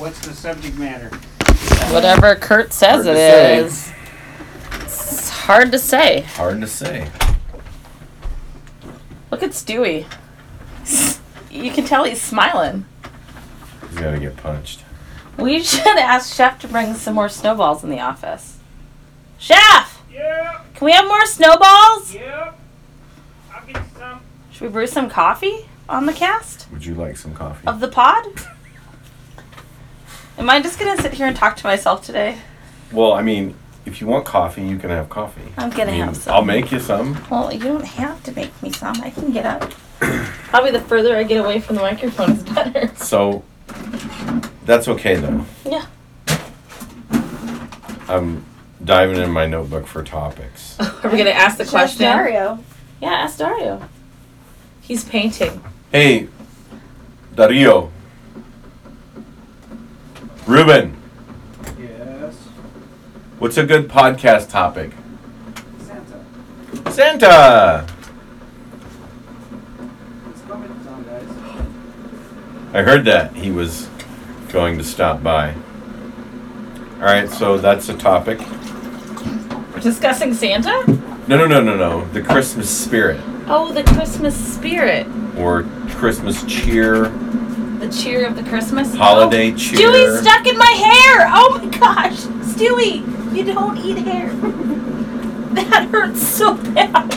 What's the subject matter? Whatever Kurt says Hard it to say. It's hard to say. Hard to say. Look at Stewie. You can tell he's smiling. He's got to get punched. We should ask Chef to bring some more snowballs in the office. Chef! Yeah, Can we have more snowballs? yeah. I'll get some. Should we brew some coffee on the cast Would you like some coffee? of the pod? Am I just gonna sit here and talk to myself today? Well, I mean, if you want coffee, you can have coffee. I'm gonna I mean, have some. I'll make you some. Well, you don't have to make me some. I can get up. Probably the further I get away from the microphone is better. So that's okay though. Yeah. I'm diving in my notebook for topics. Are we gonna ask the question? Dario. Yeah, ask Dario. He's painting. Hey, Dario. Ruben, Yes. what's a good podcast topic? Santa. Santa! It's coming down, guys. I heard that he was going to stop by. Alright, so that's a topic. We're discussing Santa? No, no, no, no, no. The Christmas spirit. Oh, the Christmas spirit. Or Christmas cheer. The cheer of the Christmas. Holiday oh, cheer. Stewie's stuck in my hair. Oh my gosh. Stewie, you don't eat hair. that hurts so bad.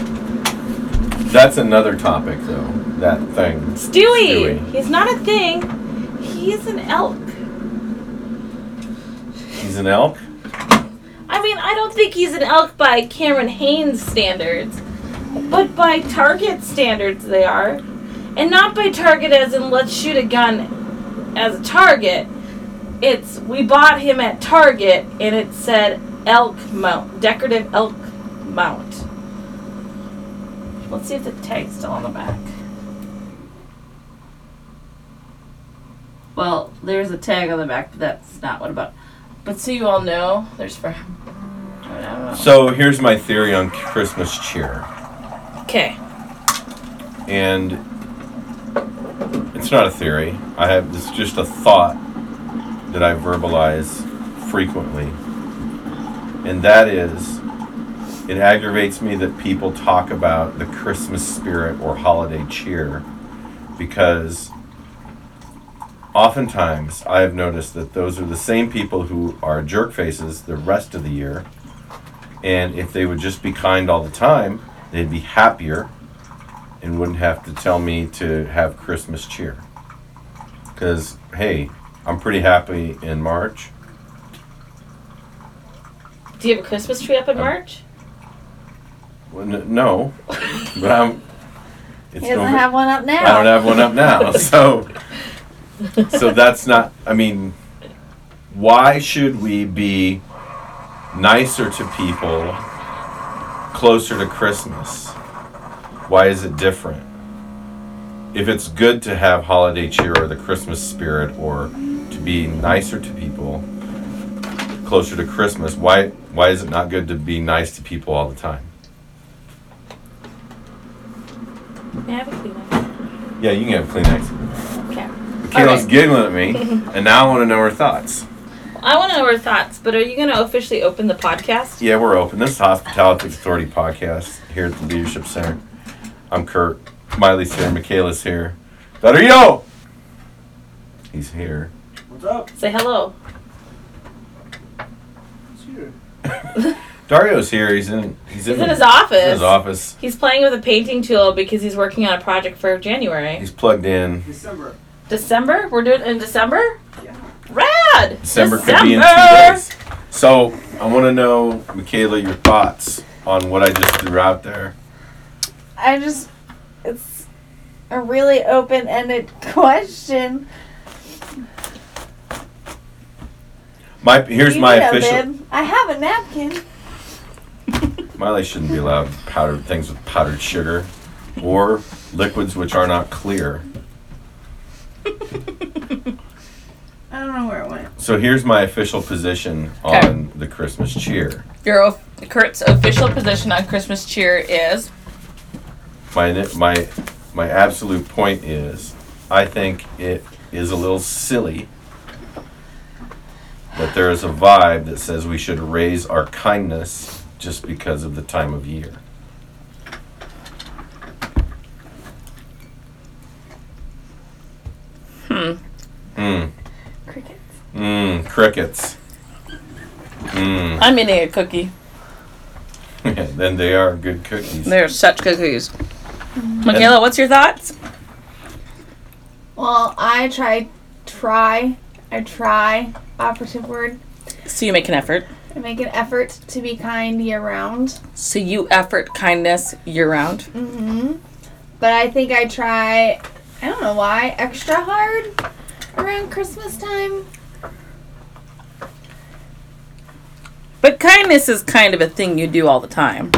That's another topic, though. That thing. Stewie. Stewie. He's not a thing. He's an elk. He's an elk? I mean, I don't think he's an elk by Cameron Hanes standards, but by Target standards, they are. And not by Target as in let's shoot a gun as a target. It's we bought him at Target and it said elk mount, decorative elk mount. Let's see if the tag's still on the back. Well, there's a tag on the back, but that's not what about. But so you all know, there's for. I don't know. So here's my theory on Christmas cheer. Okay. And not a theory. I have it's just a thought that I verbalize frequently. And that is it aggravates me that people talk about the Christmas spirit or holiday cheer because oftentimes I have noticed that those are the same people who are jerk faces the rest of the year. And if they would just be kind all the time, they'd be happier and wouldn't have to tell me to have Christmas cheer. Because, hey, I'm pretty happy in March. Do you have a Christmas tree up in Um, March? Well, n- no, but I'm. It's He doesn't Nove- have one up now. I don't have one up now, so so that's not. I mean, why should we be nicer to people closer to Christmas? Why is it different? If it's good to have holiday cheer or the Christmas spirit or to be nicer to people closer to Christmas, why why is it not good to be nice to people all the time? May I have a Kleenex? Yeah, you can have a Kleenex. Okay. Kayla's Alright. giggling at me, and now I want to know her thoughts. I want to know her thoughts, but are you going to officially open the podcast? Yeah, we're open. This is Hospitality Authority podcast here at the Leadership Center. I'm Kurt. Miley's here. Michaela's here. Dario! He's here. What's up? Say hello. It's here. Dario's here. He's in. He's in, He's in the- his office. in his office. He's playing with a painting tool because he's working on a project for January. He's plugged in. December. December? We're doing it in December? Yeah. Rad! December could be in two December! days. So I want to know, Michaela, your thoughts on what I just threw out there. I just, it's a really open ended question. My here's You my know, official. babe, I have a napkin. Miley shouldn't be allowed powdered things with powdered sugar or liquids which are not clear. I don't know where it went. So here's my official position Okay. on the Christmas cheer. Your Kurt's official position on Christmas cheer is My my my absolute point is I think it is a little silly that there is a vibe that says we should raise our kindness just because of the time of year. Hmm. Mm, Crickets. mm, crickets. Mm. I'm eating a cookie. then they are good cookies. They're such cookies. Michaela, what's your thoughts? Well, I try, try, I try, operative word. So you make an effort. I make an effort to be kind year round. So you effort kindness year round. Mm-hmm. But I think I try, I don't know why, extra hard around Christmas time. But kindness is kind of a thing you do all the time.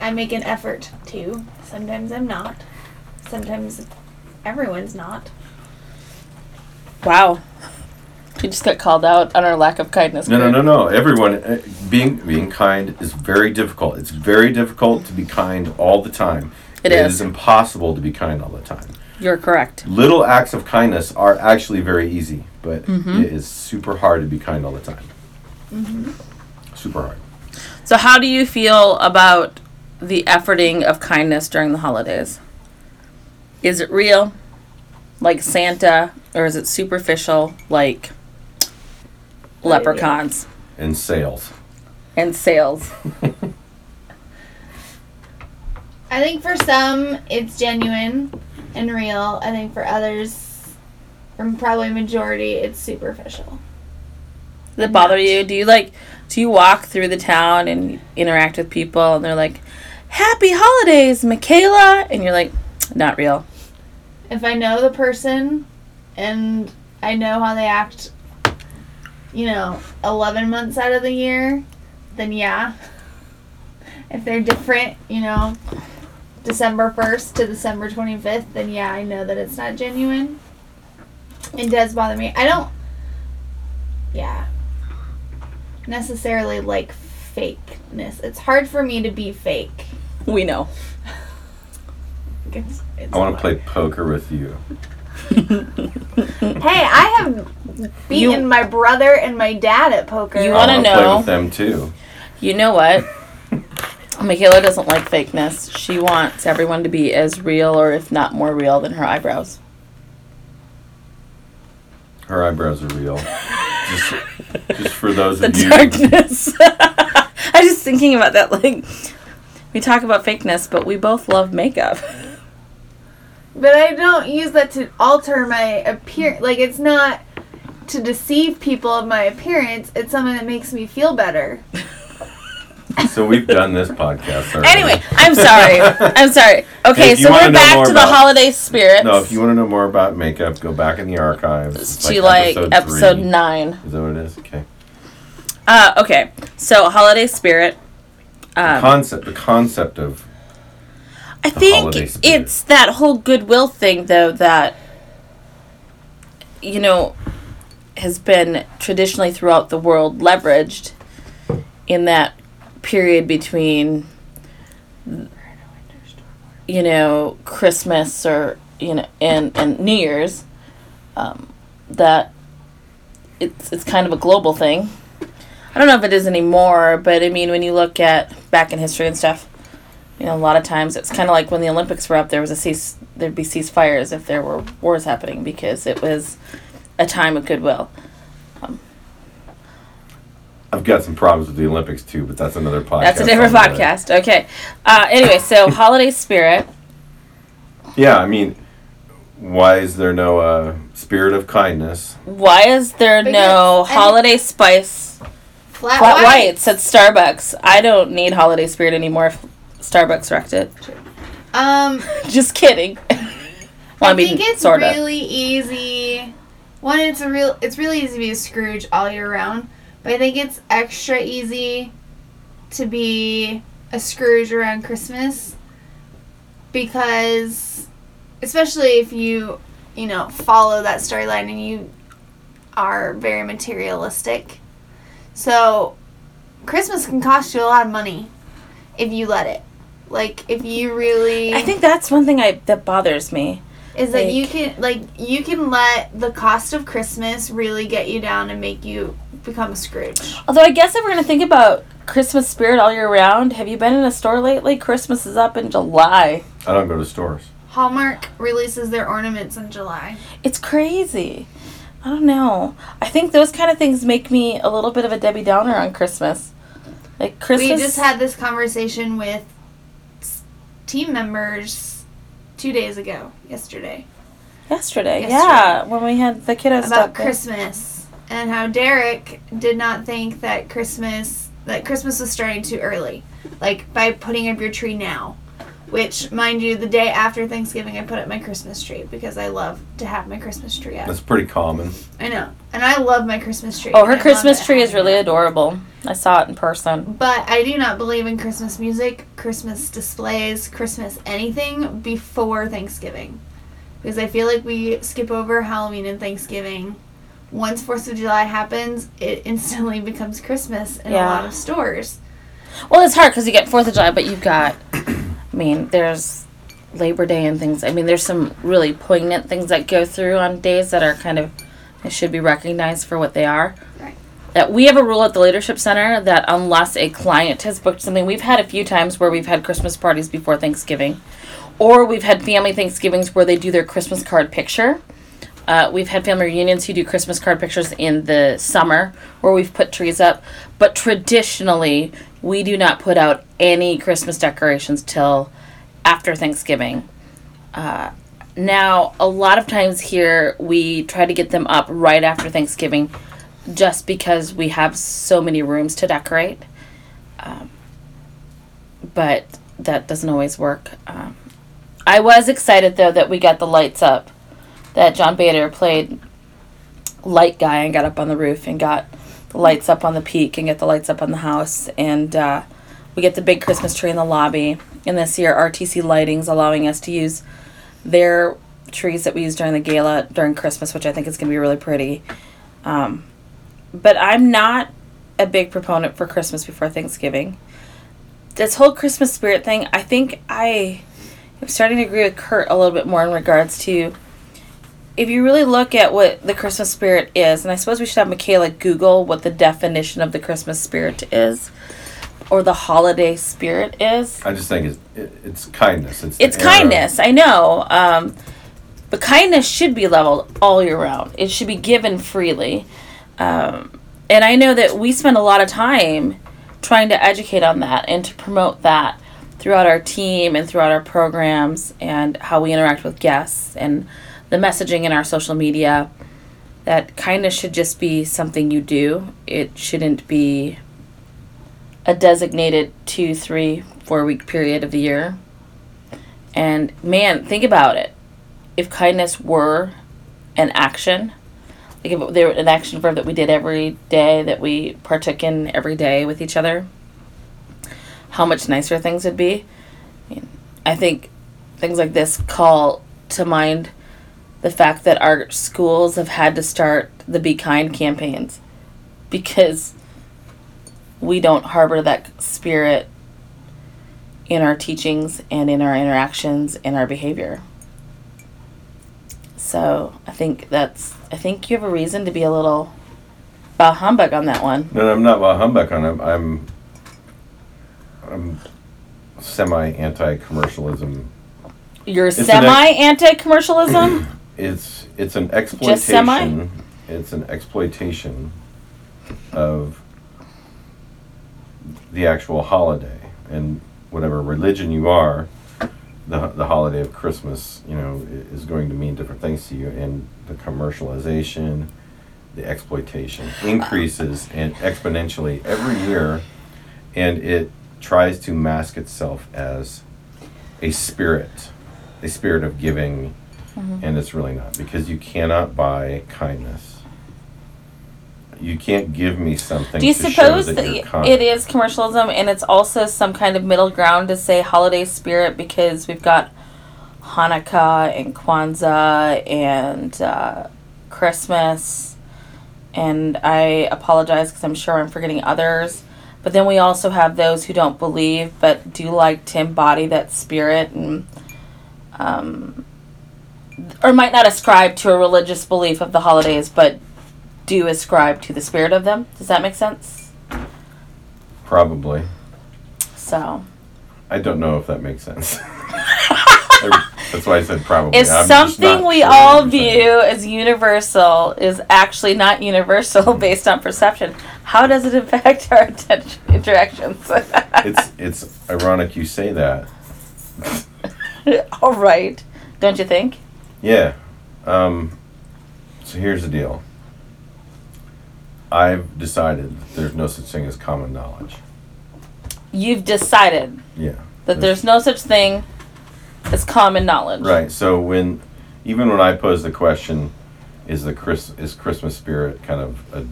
I make an effort to. Sometimes I'm not. Sometimes everyone's not. Wow. We just got called out on our lack of kindness. No, no, no, no. Everyone, uh, being being kind is very difficult. It's very difficult to be kind all the time. It It is. is impossible to be kind all the time. You're correct. Little acts of kindness are actually very easy, but Mhm. it is super hard to be kind all the time. Super hard. So how do you feel about the efforting of kindness during the holidays? Is it real? Like Santa? Or is it superficial like leprechauns And sales. and sales? I think for some it's genuine and real. I think for others, from probably majority, it's superficial. Does it bother you? Do you like do you walk through the town and interact with people and they're like, Happy holidays, Michaela and you're like, not real. If I know the person and I know how they act, you know, 11 months out of the year, then yeah. If they're different, you know, December 1st to December 25th, then yeah, I know that it's not genuine. It does bother me. I don't, yeah, necessarily like fakeness. It's hard for me to be fake. We know. It's, it's I want to play poker with you. Hey, I have beaten You- my brother and my dad at poker. You I wanna wanna play know- with them too. You know what? Michaela doesn't like fakeness. She wants everyone to be as real or if not more real than her eyebrows. Her eyebrows are real. just, just for those The of you. darkness. I was just thinking about that. Like, we talk about fakeness, but we both love makeup. But I don't use that to alter my appearance. Like, it's not to deceive people of my appearance. It's something that makes me feel better. So we've done this podcast already. Anyway, I'm sorry. I'm sorry. Okay, so we're back more to the about- holiday spirits. No, if you want to know more about makeup, go back in the archives. It's to like episode, three. nine. Is that what it is? Okay. Uh, okay, so holiday spirit. Um, Concept. The concept of I think it's that whole goodwill thing, though, that you know has been traditionally throughout the world leveraged in that period between you know Christmas or you know and and New Year's um, that it's it's kind of a global thing. I don't know if it is anymore, but I mean when you look at back in history and stuff, you know, a lot of times it's kind of like when the Olympics were up, there was a cease, there'd be ceasefires if there were wars happening because it was a time of goodwill. I've got some problems with the Olympics too, but that's another podcast. That's a different on that. podcast. Okay. Uh, anyway, so holiday spirit. Yeah, I mean, why is there no uh, spirit of kindness? Why is there Because- no holiday spice Flat, flat whites. whites at Starbucks? I don't need holiday spirit anymore if Starbucks wrecked it. Um, Just kidding. well, I, mean, think it's sort of. really easy. One, it's a real. It's really easy to be a Scrooge all year round, but I think it's extra easy to be a Scrooge around Christmas because, especially if you, you know, follow that storyline and you are very materialistic. So, Christmas can cost you a lot of money if you let it. Like if you really, I think that's one thing I that bothers me. is that you can like you can let the cost of Christmas really get you down and make you become a Scrooge. Although I guess if we're gonna think about Christmas spirit all year round, have you been in a store lately? Christmas is up in July. I don't go to stores. Hallmark releases their ornaments in July. It's crazy. I don't know. I think those kind of things make me a little bit of a Debbie Downer on Christmas. Like Christmas. We just had this conversation with team members two days ago, yesterday, yesterday. Yesterday. Yeah, when we had the kiddos about stop there. Christmas and how Derek did not think that Christmas that Christmas was starting too early, like by putting up your tree now. Which, mind you, the day after Thanksgiving, I put up my Christmas tree because I love to have my Christmas tree up. That's pretty common. I know, and I love my Christmas tree. Oh, and I her Christmas tree is really it. adorable. I saw it in person. But I do not believe in Christmas music, Christmas displays, Christmas anything before Thanksgiving. Because I feel like we skip over Halloween and Thanksgiving. Once 4th of July happens, it instantly becomes Christmas in Yeah. a lot of stores. Well, it's hard because you get Fourth of July, but you've got. I mean, there's Labor Day and things. I mean, there's some really poignant things that go through on days that are kind of they should be recognized for what they are. Right. That we have a rule at the Leadership Center that unless a client has booked something, we've had a few times where we've had Christmas parties before Thanksgiving, or we've had family Thanksgivings where they do their Christmas card picture. Uh, we've had family reunions who do Christmas card pictures in the summer where we've put trees up. But traditionally, we do not put out any Christmas decorations till after Thanksgiving. Uh, now, a lot of times here, we try to get them up right after Thanksgiving just because we have so many rooms to decorate. Um, but that doesn't always work. Um, I was excited though that we got the lights up. That John Bader played light guy and got up on the roof and got the lights up on the peak and get the lights up on the house and uh, we get the big Christmas tree in the lobby. And this year, RTC Lighting's allowing us to use their trees that we use during the gala during Christmas, which I think is going to be really pretty. Um, but I'm not a big proponent for Christmas before Thanksgiving. This whole Christmas spirit thing, I think I am starting to agree with Kurt a little bit more in regards to if you really look at what the Christmas spirit is, and I suppose we should have Michaela Google what the definition of the Christmas spirit is, or the holiday spirit is. I just think it's it, it's kindness. It's It's kindness, I know. Um, but kindness should be leveled all year round. It should be given freely. Um, and I know that we spend a lot of time trying to educate on that and to promote that throughout our team and throughout our programs and how we interact with guests and the messaging in our social media. That kindness should just be something you do. It shouldn't be a designated two, three, four week period of the year. And man, think about it. If kindness were an action, like if there were an action verb that we did every day, that we partook in every day with each other, how much nicer things would be. I, mean, I think things like this call to mind the fact that our schools have had to start the Be Kind campaigns because we don't harbor that spirit in our teachings and in our interactions and our behavior. So I think that's I think you have a reason to be a little bah humbug on that one. No, I'm not about humbug on it. I'm I'm semi anti commercialism. You're semi anti commercialism. It's it's an Just semi? exploitation. It's an exploitation of the actual holiday and whatever religion you are. The, the holiday of Christmas, you know, is going to mean different things to you, and the commercialization, the exploitation increases and exponentially every year, and it tries to mask itself as a spirit, a spirit of giving, and it's really not because you cannot buy kindness. You can't give me something Do you suppose that, that it is commercialism and it's also some kind of middle ground to say holiday spirit because we've got Hanukkah and Kwanzaa and uh, Christmas, and I apologize because I'm sure I'm forgetting others. But then we also have those who don't believe but do like to embody that spirit and um, or might not ascribe to a religious belief of the holidays, but do ascribe to the spirit of them. Does that make sense? Probably. So, I don't know if that makes sense. That's why I said probably. if I'm something we sure all view as universal is actually not universal based on perception, how does it affect our attention interactions? It's it's ironic you say that. all right, don't you think? Yeah. Um, so here's the deal. I've decided there's no such thing as common knowledge. You've decided Yeah. that there's no such thing as common knowledge. Right. So when, even when I pose the question, is the Chris is Christmas spirit kind of a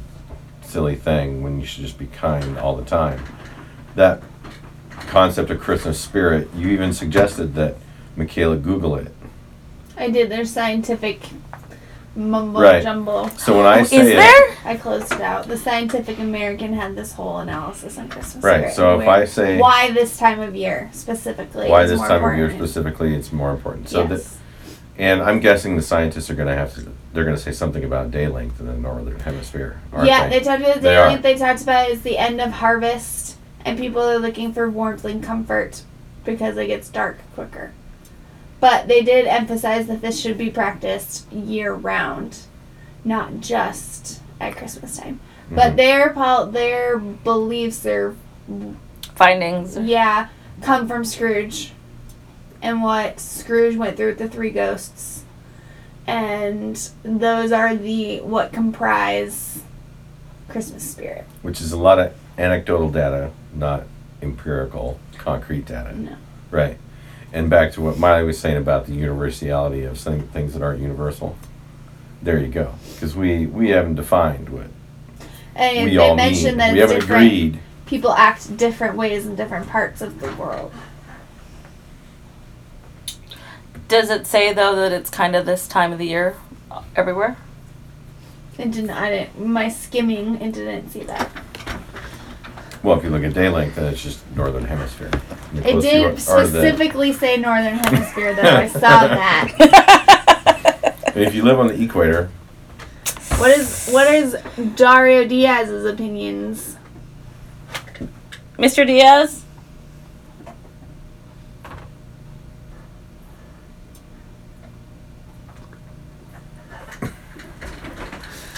silly thing when you should just be kind all the time? That concept of Christmas spirit, you even suggested that Michaela Google it. I did. There's scientific mumbo Right. jumbo. So when I oh, Is say it, there? I closed it out. The Scientific American had this whole analysis on Christmas. Right, spirit so and if where- I say- why this time of year specifically, why is this more time of year important. specifically, it's more important. So that yes. And I'm guessing the scientists are going to have to. They're going to say something about day length in the northern hemisphere. aren't yeah, they? they talked about the They are. length. They talked about is the end of harvest, and people are looking for warmth and comfort because it gets dark quicker. But they did emphasize that this should be practiced year round, not just at Christmas time. But Mhm. their pol- their beliefs, their Findings. yeah, come from Scrooge, and what Scrooge went through with the three ghosts, and those are the what comprise Christmas spirit. which is a lot of anecdotal data, not empirical, concrete data. No. Right. And back to what Miley was saying about the universality of some things that aren't universal. There you go. Because we, we haven't defined what And we they all mentioned mean. that We haven't agreed. People act different ways in different parts of the world. Does it say though that it's kind of this time of the year everywhere? It didn't. I didn't. My skimming, it didn't see that. Well, if you look at day length, then it's just northern hemisphere. The It closer did you are to the- specifically say northern hemisphere, though. I saw that. if you live on the equator, What is what is Dario Diaz's opinions? Mr. Diaz?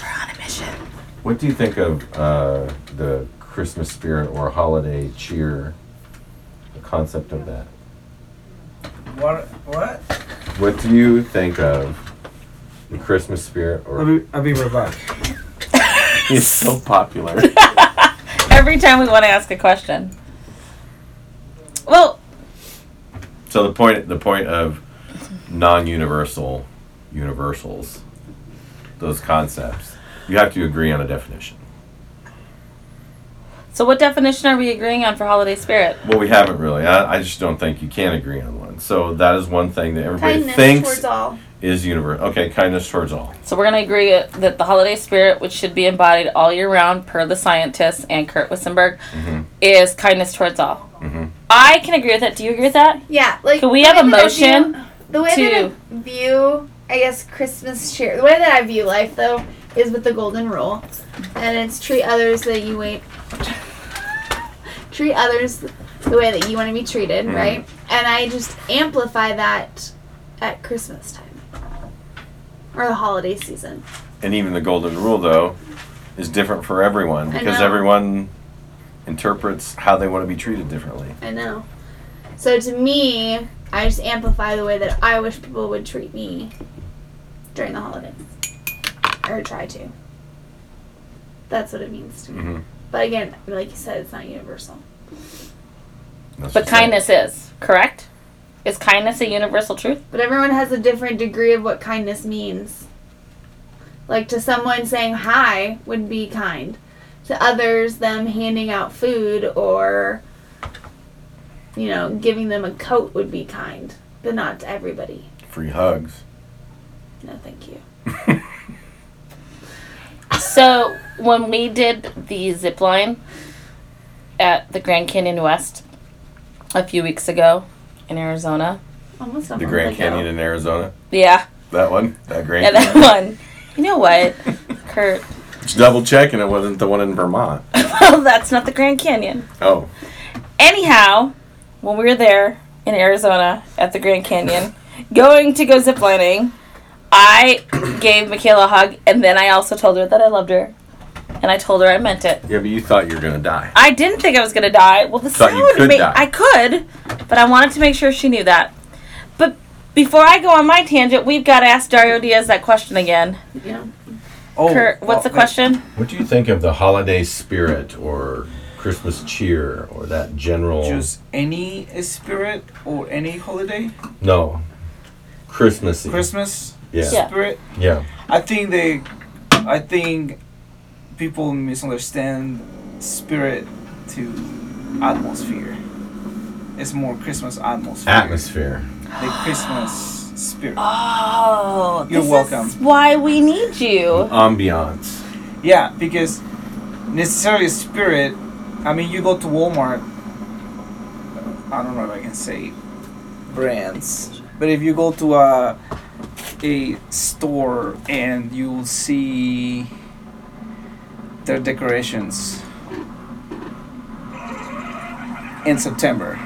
We're on a mission. what do you think of uh, the Christmas spirit or holiday cheer? The concept of that. What? What? What do you think of the Christmas spirit I'll or be, I'll be right back. It's so popular. Every time we want to ask a question. Well, so the point the point of non-universal universals, those concepts, you have to agree on a definition. So what definition are we agreeing on for holiday spirit? Well, we haven't really. I, I just don't think you can agree on one. So that is one thing that everybody Kindness thinks towards all. is universal. Okay, kindness towards all. So we're going to agree that the holiday spirit, which should be embodied all year round per the scientists and Kurt Wissenberg, Mhm. is kindness towards all. Mhm. I can agree with that. Do you agree with that? Yeah, like Can we the have a way that I motion view- the way that I view, I guess, Christmas cheer. The way that I view life, though, is with the golden rule, and it's treat others that you wait. Treat others the way that you want to be treated, Mhm. right? And I just amplify that at Christmas time or the holiday season. And even the golden rule, though, is different for everyone because everyone interprets how they want to be treated differently. I know. So to me, I just amplify the way that I wish people would treat me during the holidays. Or try to. That's what it means to me. Mm-hmm. But again, like you said, it's not universal. But kindness is, correct? Is kindness a universal truth? But everyone has a different degree of what kindness means. Like to someone saying hi would be kind. To others, them handing out food or, you know, giving them a coat would be kind. But not to everybody. free hugs. No, thank you. So when we did the zip line at the Grand Canyon West a few weeks ago in Arizona, Almost The month Grand ago. Canyon in Arizona. yeah, That one, that Grand. Yeah, that one. You know what, Kurt? Just double checking it wasn't the one in Vermont. well, that's not the Grand Canyon. Oh, Anyhow, when we were there in Arizona at the Grand Canyon, going to go ziplining, I gave Michaela a hug, and then I also told her that I loved her, and I told her I meant it. yeah, but you thought you were gonna die. I didn't think I was gonna die. Well, the Thought you sound could ma- die. I could, but I wanted to make sure she knew that. But before I go on my tangent, we've got to ask Dario Diaz that question again. Yeah. Oh, Kurt, what's oh, the that- question? What do you think of the holiday spirit or Christmas cheer or that general? Just any spirit or any holiday, no, Christmassy. Christmas Yeah. Yeah. spirit. Yeah. I think they, I think people misunderstand spirit to atmosphere. It's more Christmas atmosphere. Atmosphere. The Christmas spirit. Oh, You're this welcome. Is why we need you. Ambiance. Yeah, because necessarily spirit. I mean, you go to Walmart. I don't know if I can say brands, but if you go to a a store and you will see their decorations in September.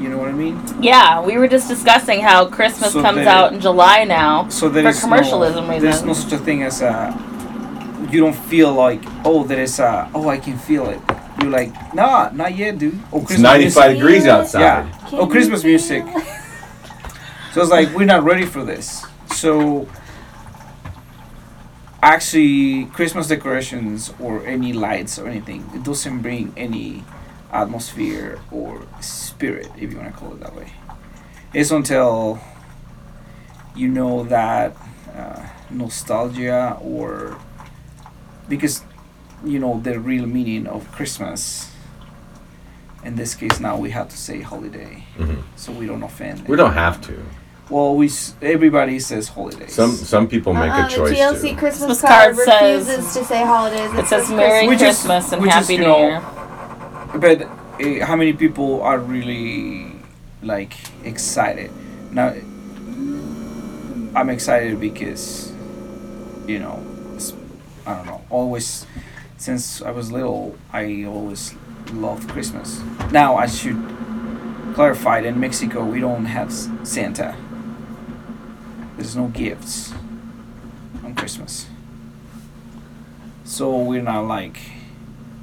You know what I mean? Yeah, we were just discussing how Christmas So comes they- out in July now. So there For is commercialism no, There's no such a thing as a. You don't feel like oh there is a oh I can feel it. You're like nah not yet dude. Oh It's 95 degrees outside. Yeah. Oh Christmas music. So it's like we're not ready for this. So actually Christmas decorations or any lights or anything it doesn't bring any atmosphere or spirit if you want to call it that way. It's until you know that uh, nostalgia or because you know the real meaning of Christmas. In this case, now we have to say holiday, Mhm. so we don't offend. We don't have to. Well, we s- everybody says holidays. Some some people make Uh-uh, a choice the TLC to. Christmas Christmas card, card says- refuses to say holidays. It says Merry Which is- Christmas and which is, Happy you New know, Year. but uh, how many people are really like excited now? I'm excited because you know I don't know. Always since I was little, I always loved Christmas. Now I should clarify that in Mexico we don't have S- Santa. There's no gifts on Christmas. So we're not like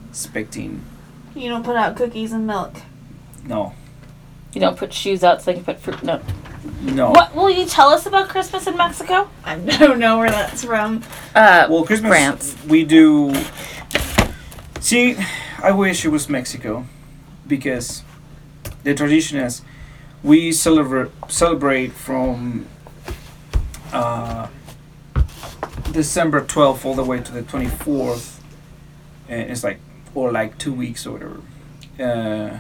expecting You don't put out cookies and milk. no You don't put shoes out so they can put fruit. No. no. What will you tell us about Christmas in Mexico? I don't know where that's from. Uh, Well, Christmas France. we do. See, I wish it was Mexico, because the tradition is we celebrate celebrate from uh, December twelfth all the way to the twenty fourth, and it's like or like two weeks or whatever. Uh,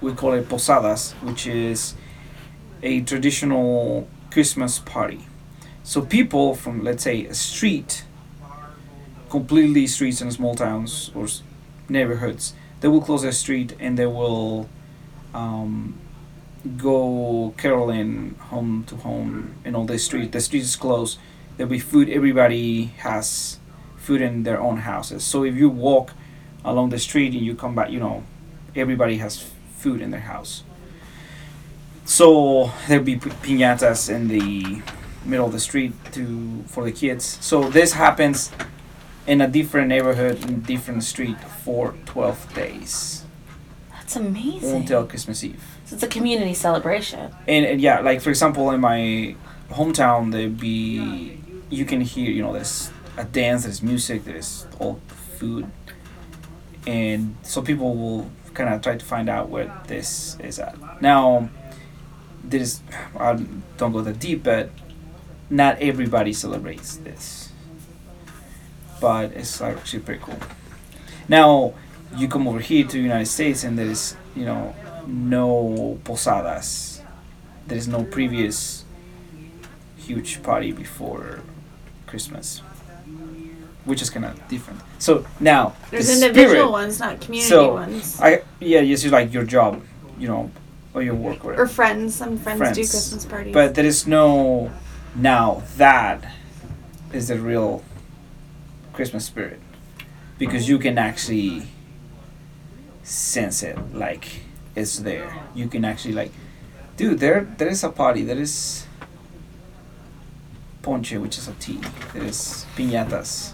we call it posadas, which is a traditional Christmas party. So people from let's say a street completely streets in small towns or neighborhoods they will close their street and they will um, go caroling home to home in all the street. The street is closed. There'll be food everybody has food in their own houses. So if you walk along the street and you come back you know everybody has food in their house. So there'll be piñatas in the middle of the street to for the kids. So this happens in a different neighborhood in different street for 12 days. That's amazing. until christmas eve So it's a community celebration. and, and yeah like for example in my hometown there be you can hear you know there's a dance there's music there's all food. And so people will kind of try to find out where this is at. Now this i don't go that deep but not everybody celebrates this. But it's actually pretty cool. Now you come over here to the united states and there's you know no posadas. There is no previous huge party before Christmas, which is kind of different. So now There's the individual spirit, ones, not community So, ones. I yeah, yes, it's like your job. You know, or your work or Or friends. Some friends, do Christmas parties. But there is no now that is the real Christmas spirit because you can actually sense it like it's there. You can actually like, dude, there there is a party. There is ponche, which is a tea. There is piñatas.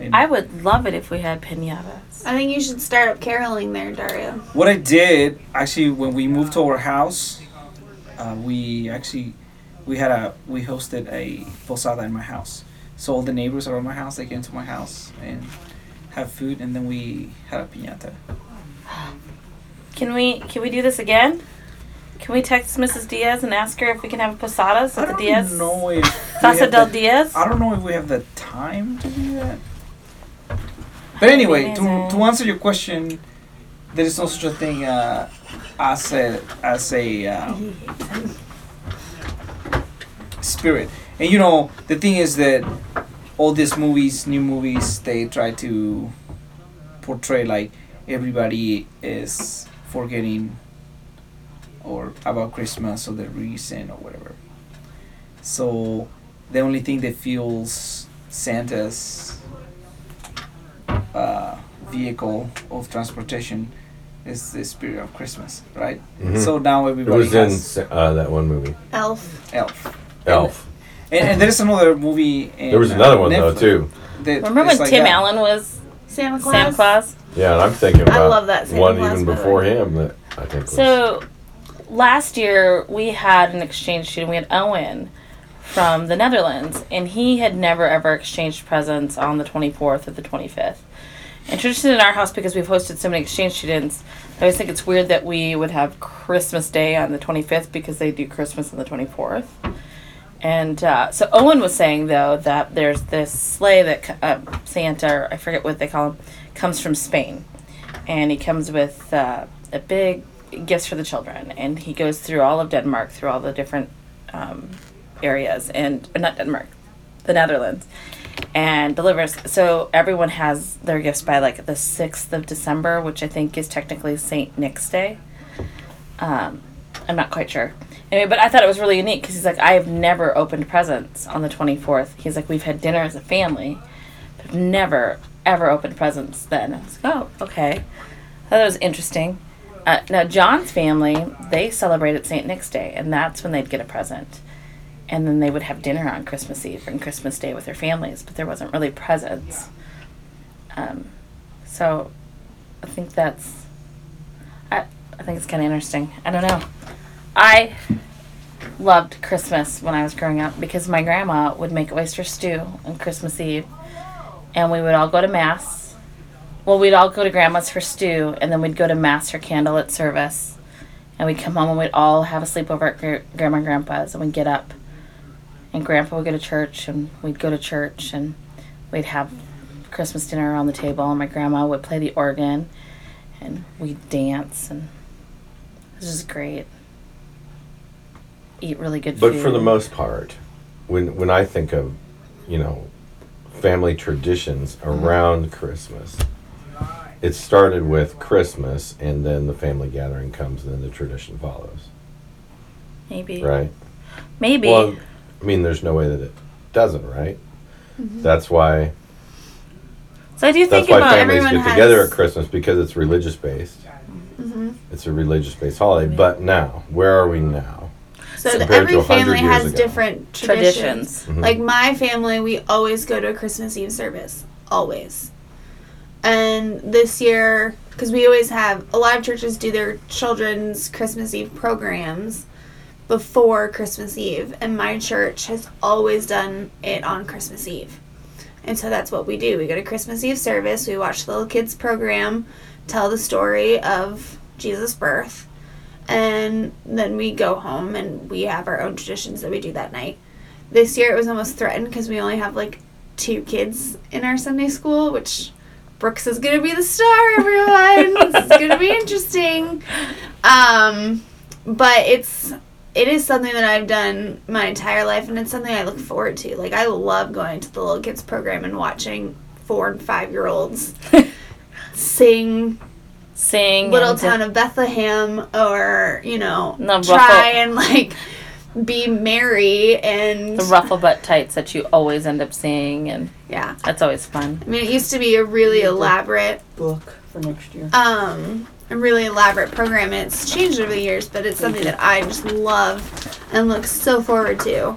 And I would love it if we had pinatas. I think you should start up caroling there, Dario. What I did actually when we moved to our house, uh, we actually we had a we hosted a posada in my house. So all the neighbors around my house they came to my house and have food, and then we had a piñata. Can we can we do this again? Can we text Mrs. Diaz and ask her if we can have posadas I at the don't Diaz? know if we Casa have del the- Diaz? I don't know if we have the time to do that. But anyway, to, Amazing. to answer your question, there is no such a thing uh, as a as a um, spirit. And you know, the thing is that all these movies, new movies, they try to portray like everybody is forgetting or about Christmas or the reason or whatever. So the only thing that fuels Santa's uh, vehicle of transportation is the spirit of Christmas, right? Mhm. So now It everybody was in uh, that one movie, Elf. Elf. Elf. And, and there's another movie. In, There was uh, another one though too. Remember when like Tim that. Allen was Santa Claus. Santa Claus? Yeah, and I'm thinking about I love that Santa one Claus, even by the before way. him that I think was. So last year we had an exchange student. We had Owen from the Netherlands, and he had never ever exchanged presents on the 24th or the 25th. And tradition in our house, because we've hosted so many exchange students, I always think it's weird that we would have Christmas Day on the 25th because they do Christmas on the 24th. And uh, so Owen was saying though that there's this sleigh that uh, Santa, or I forget what they call him, comes from Spain, and he comes with uh, a big gifts for the children, and he goes through all of Denmark, through all the different um, areas, and not Denmark, the Netherlands, and delivers. So everyone has their gifts by like the sixth of December, which I think is technically Saint Nick's Day. Um, I'm not quite sure. Anyway, but I thought it was really unique because he's like, I have never opened presents on the 24th. He's like, we've had dinner as a family, but I've never, ever opened presents then. I was like, oh, okay. It was interesting. Uh, now, John's family, they celebrated St. Nick's Day, and that's when they'd get a present. And then they would have dinner on Christmas Eve and Christmas Day with their families, but there wasn't really presents. Um, so I think that's, I, I think it's kind of interesting. I don't know. I loved Christmas when I was growing up because my grandma would make oyster stew on Christmas Eve, and we would all go to mass. Well, we'd all go to grandma's for stew, and then we'd go to mass for candlelit service, and we'd come home and we'd all have a sleepover at gr- grandma and grandpa's, and we'd get up, and grandpa would go to church, and we'd go to church, and we'd have Christmas dinner around the table, and my grandma would play the organ, and we'd dance, and it was just great. Eat really good food. But food. for the most part, when when I think of, you know, family traditions Mm-hmm. around Christmas, it started with Christmas, and then the family gathering comes, and then the tradition follows, maybe, right? maybe. Well, I mean, there's no way that it doesn't, right? Mm-hmm. That's why. so I do think That's why families get together at Christmas because it's religious based. hmm It's a religious based holiday. But now, where are we now? So the, every family has ago. different traditions. traditions. Mhm. Like my family, we always go to a Christmas Eve service. Always. And this year, because we always have, a lot of churches do their children's Christmas Eve programs before Christmas Eve. And my church has always done it on Christmas Eve. And so that's what we do. We go to Christmas Eve service, we watch the little kids' program, tell the story of Jesus' birth, and then we go home and we have our own traditions that we do that night. This year it was almost threatened because we only have like two kids in our Sunday school, which Brooks is gonna be the star, everyone. this is gonna be interesting. Um, but it's it is something that I've done my entire life, and it's something I look forward to. Like I love going to the little kids program and watching four and five year olds sing Sing. little town of Bethlehem or, you know, No, try ruffle- and like be merry and The ruffle butt tights that you always end up seeing, and yeah. that's always fun. I mean, it used to be a really elaborate book for next year. um a really elaborate program it's changed over the years but it's something that i just love and look so forward to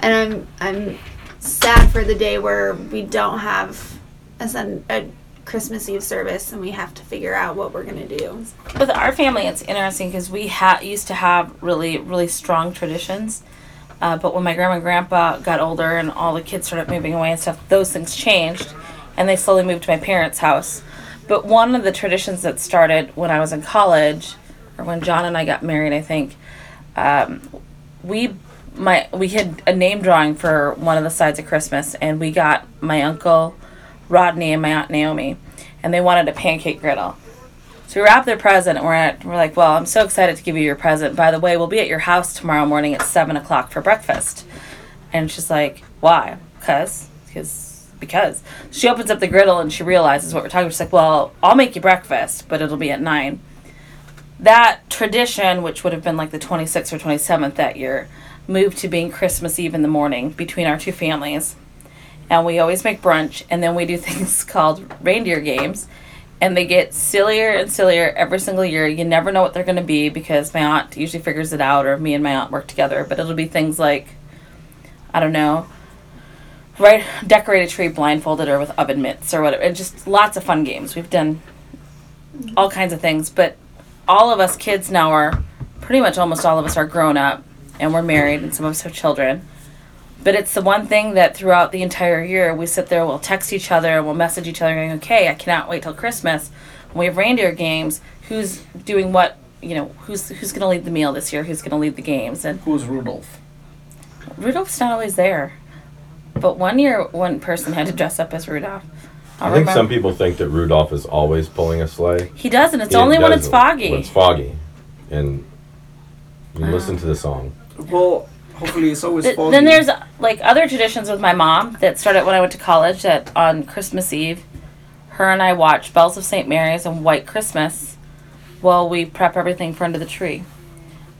and i'm i'm sad for the day where we don't have a, sun, a christmas eve service and we have to figure out what we're going to do With our family, it's interesting because we ha- used to have really, really strong traditions. Uh, but when my grandma and grandpa got older and all the kids started moving away and stuff, those things changed. And they slowly moved to my parents' house. But one of the traditions that started when I was in college, or when John and I got married, I think, um, we my we had a name drawing for one of the sides of Christmas, and we got my uncle Rodney and my aunt Naomi, and they wanted a pancake griddle. So we wrap their present, and we're at, we're like, well, I'm so excited to give you your present. By the way, we'll be at your house tomorrow morning at seven o'clock for breakfast. And she's like, why? Cause, because, because. She opens up the griddle and she realizes what we're talking. about. She's like, well, I'll make you breakfast, but it'll be at nine. That tradition, which would have been like the 26th or 27th that year, moved to being Christmas Eve in the morning between our two families. And we always make brunch, and then we do things called reindeer games and they get sillier and sillier every single year. You never know what they're going to be because my aunt usually figures it out, or me and my aunt work together. But it'll be things like, I don't know, right, decorate a tree blindfolded or with oven mitts or whatever. And just lots of fun games. We've done all kinds of things, but all of us kids now are pretty much almost all of us are grown up and we're married, and some of us have children. But it's the one thing that throughout the entire year we sit there, we'll text each other, we'll message each other, going, "Okay, I cannot wait till Christmas." When we have reindeer games, who's doing what? You know, who's who's going to lead the meal this year? Who's going to lead the games? And Who's Rudolph? Rudolph's not always there. But one year, one person had to dress up as Rudolph. I think some people think that Rudolph is always pulling a sleigh. he doesn't. It's He only when it's foggy. When it's foggy, and you listen to the song. Well, hopefully it's always Th- foggy. then there's like other traditions with my mom that started when I went to college. That on Christmas Eve, her and I watch Bells of St. Mary's and White Christmas, while we prep everything for under the tree.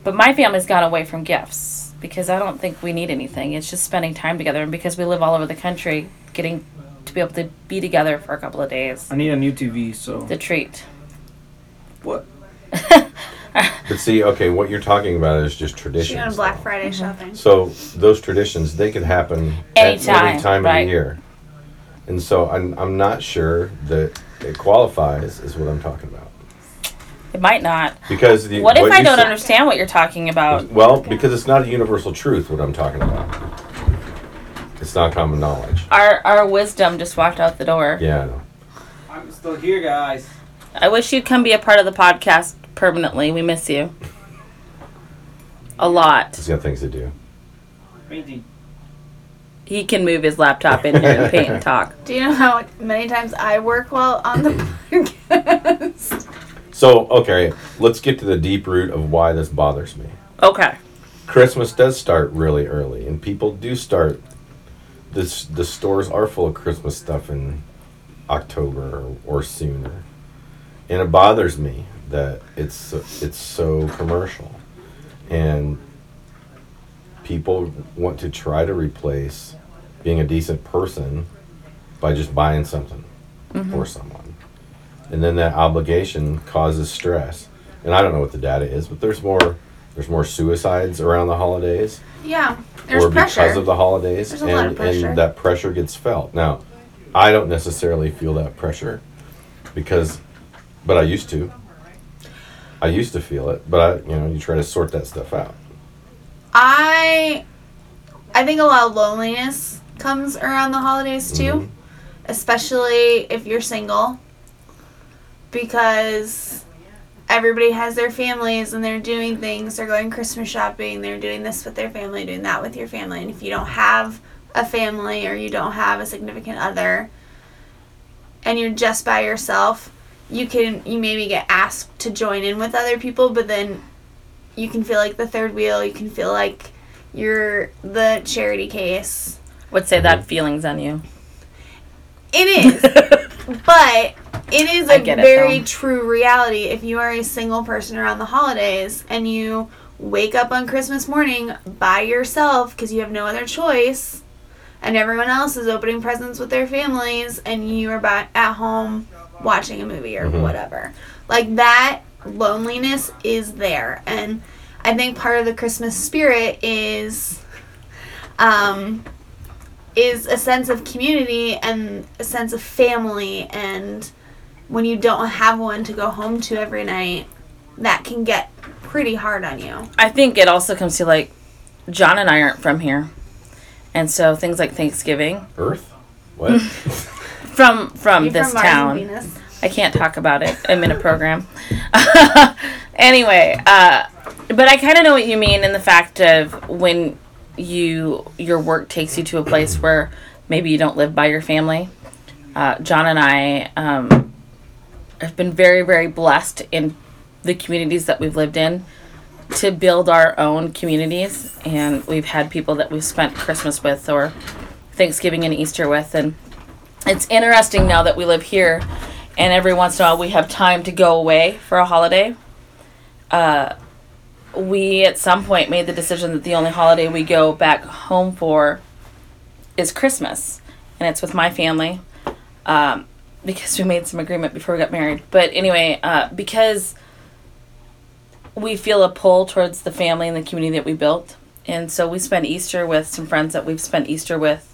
But my family's gone away from gifts because I don't think we need anything. It's just spending time together, and because we live all over the country, getting to be able to be together for a couple of days. I need a new TV, so The treat. what? But see, okay, what you're talking about is just she traditions. went on black though. friday mm-hmm. shopping So those traditions, they could happen at Anytime, any time of the year. And so I'm, I'm not sure that it qualifies is what I'm talking about. It might not. Because the What if I you don't said- understand what you're talking about? Well, because it's not a universal truth what I'm talking about. It's not common knowledge. Our our wisdom just walked out the door. Yeah, I know. I'm still here, guys. I wish you'd come be a part of the podcast permanently. We miss you. A lot. He's got things to do. Painting. He can move his laptop in here and paint and talk. do you know how many times i work while on the podcast So, okay, let's get to the deep root of why this bothers me. Okay. Christmas does start really early, and people do start. This the stores are full of Christmas stuff in October or, or sooner, and it bothers me that it's it's so commercial, and people want to try to replace being a decent person by just buying something mm-hmm. for someone, and then that obligation causes stress. And I don't know what the data is, but there's more there's more suicides around the holidays. Yeah there's or pressure. because of the holidays and, lot of pressure. and that pressure gets felt. Now i don't necessarily feel that pressure because but i used to i used to feel it but i you know you try to sort that stuff out I I think a lot of loneliness comes around the holidays too, Mhm. especially if you're single. Because everybody has their families and they're doing things, they're going Christmas shopping, they're doing this with their family, doing that with your family. And if you don't have a family or you don't have a significant other and you're just by yourself, you can you maybe get asked to join in with other people, but then you can feel like the third wheel. You can feel like you're the charity case. Would say that mm-hmm. feelings on you. It is, but it is a get it, very though. true reality if you are a single person around the holidays and you wake up on Christmas morning by yourself because you have no other choice and everyone else is opening presents with their families and you are back at home watching a movie or Mhm. whatever. Like that loneliness is there and I think part of the Christmas spirit is um is a sense of community and a sense of family and when you don't have one to go home to every night that can get pretty hard on you I think it also comes to like John and I aren't from here. And so things like Thanksgiving Earth? What? from from You're this from town. I can't talk about it. I'm in a program. anyway, uh, but I kind of know what you mean in the fact of when you your work takes you to a place where maybe you don't live by your family. Uh, John and I um, have been very, very blessed in the communities that we've lived in to build our own communities, and we've had people that we've spent Christmas with or Thanksgiving and Easter with, and it's interesting now that we live here and every once in a while we have time to go away for a holiday. Uh, we at some point made the decision that the only holiday we go back home for is Christmas, and it's with my family um, because we made some agreement before we got married. But anyway, uh, because we feel a pull towards the family and the community that we built, and so we spend Easter with some friends that we've spent Easter with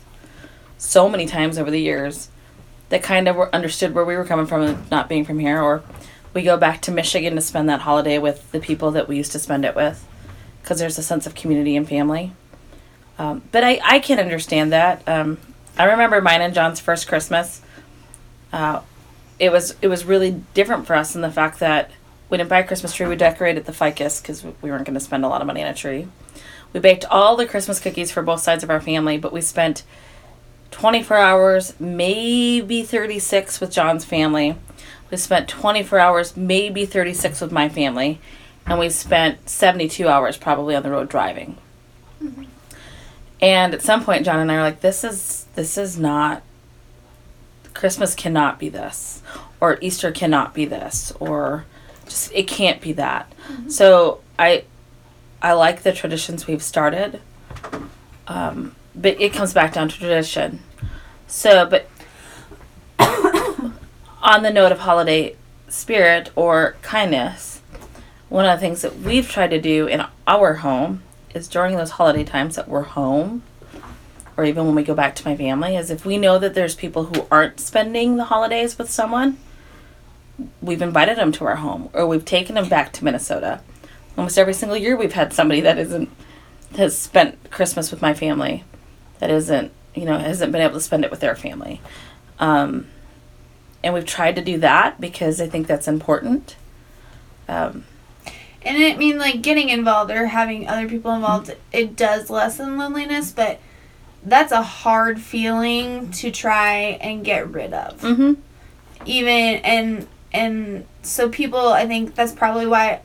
so many times over the years that kind of understood where we were coming from and not being from here or we go back to michigan to spend that holiday with the people that we used to spend it with because there's a sense of community and family. Um, but I, I can understand that. Um, i remember mine and john's first christmas uh, it was it was really different for us in the fact that we didn't buy a christmas tree we decorated the ficus because we weren't going to spend a lot of money on a tree. We baked all the christmas cookies for both sides of our family but we spent 24 hours, maybe 36 with John's family. We spent 24 hours, maybe 36 with my family. And we spent 72 hours probably on the road driving. And at some point John and I were like this is this is not Christmas cannot be this or Easter cannot be this or just it can't be that. So I I like the traditions we've started. Um, but it comes back down to tradition. So, but on the note of holiday spirit or kindness, one of the things that we've tried to do in our home is during those holiday times that we're home, or even when we go back to my family, is if we know that there's people who aren't spending the holidays with someone, we've invited them to our home or we've taken them back to Minnesota. Almost every single year, we've had somebody that isn't has spent Christmas with my family that isn't you know hasn't been able to spend it with their family um, and we've tried to do that because i think that's important um, And I mean, like getting involved or having other people involved, it does lessen loneliness, but that's a hard feeling to try and get rid of. mm-hmm. Even and and so people, I think that's probably why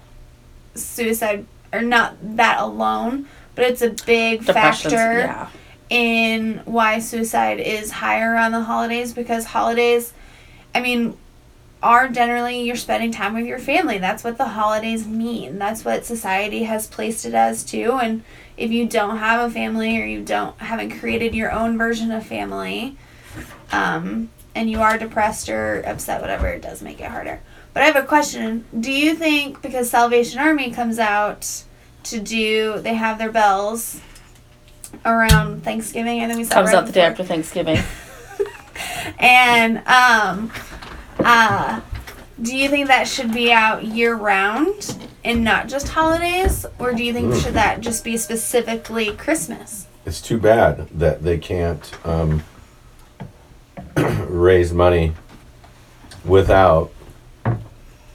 suicide are not that alone, but it's a big Depressions, factor yeah in why suicide is higher on the holidays because holidays, I mean, are generally you're spending time with your family. That's what the holidays mean. That's what society has placed it as too. And if you don't have a family or you don't haven't created your own version of family, um, and you are depressed or upset, whatever, it does make it harder. But I have a question. Do you think because Salvation Army comes out to do they have their bells around Thanksgiving? I think we saw comes right out the day before after thanksgiving and um uh do you think that should be out year round and not just holidays or do you think Mm. should that just be specifically christmas it's too bad that they can't um, raise money without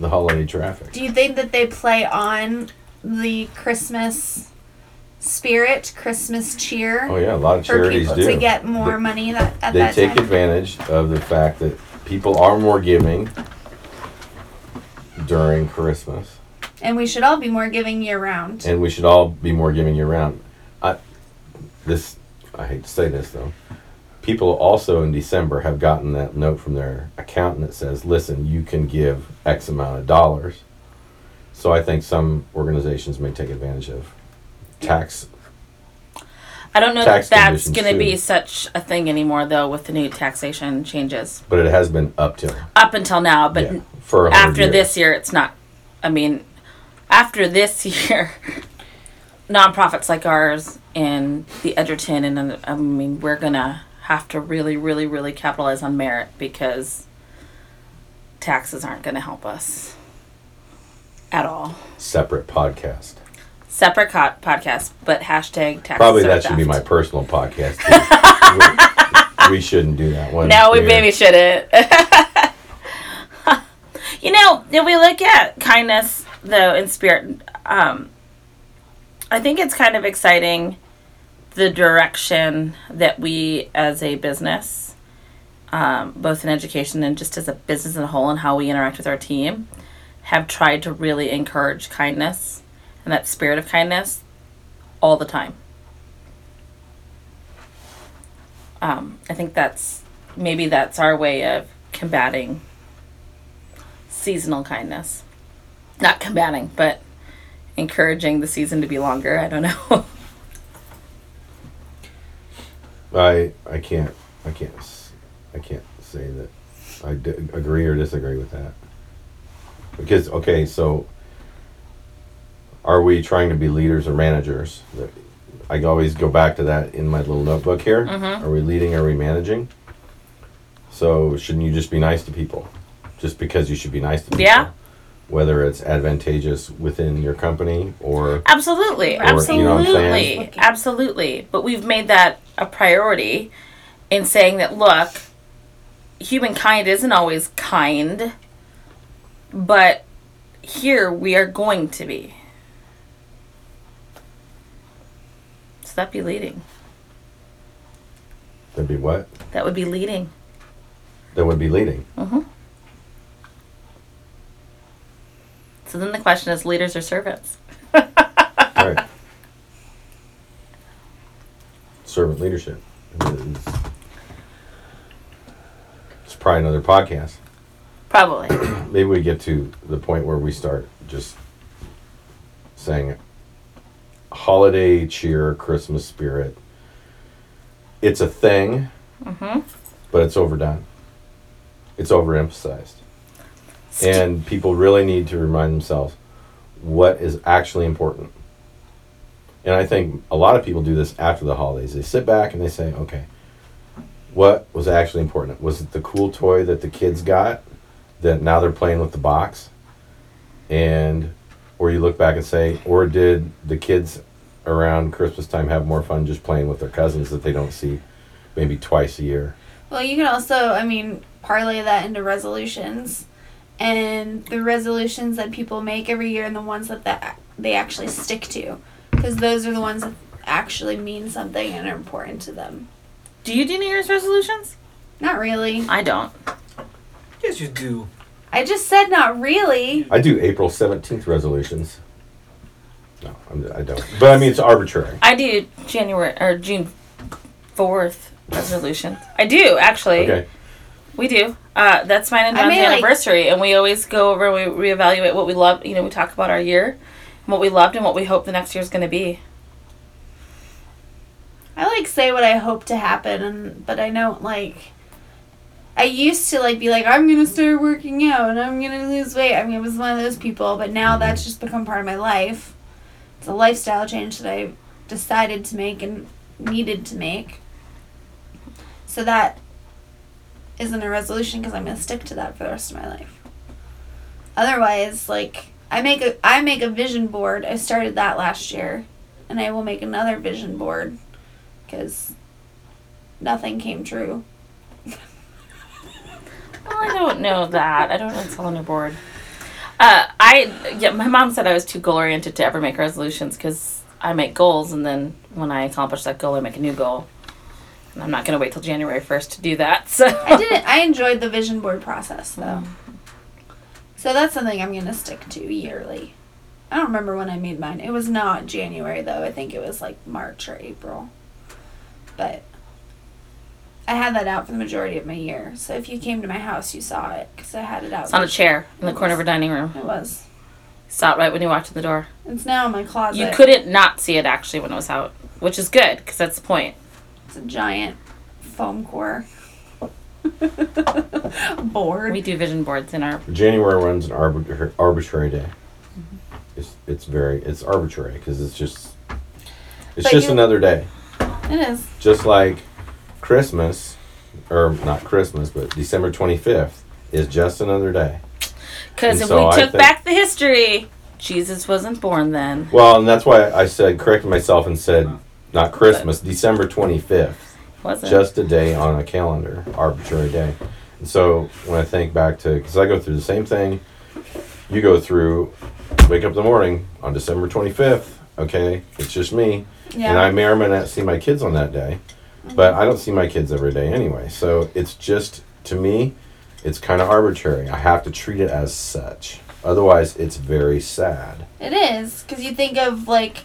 the holiday traffic. do you think that they play on the christmas spirit christmas cheer Oh yeah, a lot of charities do. to get more They- money that at they that take time advantage of the fact that people are more giving during Christmas, and we should all be more giving year round and we should all be more giving year round. I, this, I hate to say this though, people also in December have gotten that note from their accountant that says, "Listen, you can give X amount of dollars." So I think some organizations may take advantage of tax. I don't know that that's going to be such a thing anymore, though, with the new taxation changes. But it has been up till Up until now, but yeah, for after years. this year, it's not. I mean, after this year, nonprofits like ours and the Edgerton, and I mean, we're gonna have to really, really, really capitalize on merit because taxes aren't gonna help us at all. separate podcast. Separate co- podcast, but hashtag taxes. Probably that should be my personal podcast. we, we shouldn't do that one. No, we here. maybe shouldn't. you know, if we look at kindness, though, in spirit, um, I think it's kind of exciting the direction that we as a business, um, both in education and just as a business as a whole, and how we interact with our team, have tried to really encourage kindness and that spirit of kindness all the time. Um, I think that's maybe that's our way of combating seasonal kindness. Not combating, but encouraging the season to be longer. I don't know. I I can't I can't I can't say that I d- agree or disagree with that because okay so are we trying to be leaders or managers I always go back to that in my little notebook here Mhm. are we leading are we managing so shouldn't you just be nice to people just because you should be nice to people Yeah. whether it's advantageous within your company or absolutely, you know absolutely, absolutely. But we've made that a priority in saying that look, humankind isn't always kind, but here we are going to be. So that be leading. that'd be what That would be leading. that would be leading Mm-hmm. So then the question is leaders or servants? right servant leadership It's, it's probably another podcast. Probably. Maybe we get to the point where we start just saying holiday cheer, Christmas spirit. It's a thing, mm-hmm. but it's overdone. It's overemphasized. And people really need to remind themselves what is actually important. And I think a lot of people do this after the holidays. They sit back and they say, okay, what was actually important? Was it the cool toy that the kids got that now they're playing with the box? And, or you look back and say, or did the kids around Christmas time have more fun just playing with their cousins that they don't see maybe twice a year? Well, you can also, I mean, parlay that into resolutions, and the resolutions that people make every year, and the ones that that they actually stick to, because those are the ones that actually mean something and are important to them. Do you do New Year's resolutions? Not really. I don't. Yes, you do. I just said not really. I do April 17th resolutions. No, I'm, I don't. But I mean, it's arbitrary. I do January or June fourth resolutions. I do actually. Okay. We do. Uh, that's mine and I John's may, like- anniversary, and we always go over and we reevaluate what we love. You know, we talk about our year, and what we loved, and what we hope the next year's going to be. I like say what I hope to happen, and but I don't like. I used to like be like I'm gonna start working out and I'm gonna lose weight. I mean, I was one of those people, but now that's just become part of my life. It's a lifestyle change that I decided to make and needed to make. So that isn't a resolution because I'm gonna stick to that for the rest of my life. Otherwise, like I make a I make a vision board. I started that last year, and I will make another vision board because nothing came true. Well, I don't know that. I don't know what's on your board. Uh, I yeah, my mom said I was too goal oriented to ever make resolutions because I make goals, and then when I accomplish that goal, I make a new goal. And I'm not gonna wait till January first to do that. So I didn't. I enjoyed the vision board process though. So that's something I'm gonna stick to yearly. I don't remember when I made mine. It was not January though. I think it was like March or April. But I had that out for the majority of my year. So if you came to my house, you saw it because I had it out. It's on a chair in the corner of our dining room. It was. Saw it right when you walked in the door. It's now in my closet. You couldn't not see it actually when it was out, which is good because that's the point. It's a giant foam core. Board. We do vision boards in our. January one's an arbiter- arbitrary day. Mm-hmm. It's it's very it's arbitrary because it's just it's But just you- another day. It is. Just like Christmas, or not Christmas, but December twenty fifth is just another day. Because if so we took think- back the history, Jesus wasn't born then. Well, and that's why I said corrected myself and said not Christmas, December twenty fifth. Wasn't. just a day on a calendar, arbitrary day. And so when I think back to, because I go through the same thing, you go through, wake up in the morning on December 25th, okay, it's just me. Yeah. And I may or may not see my kids on that day, but I don't see my kids every day anyway. So it's just, to me, it's kind of arbitrary. I have to treat it as such. Otherwise, it's very sad. It is because you think of like,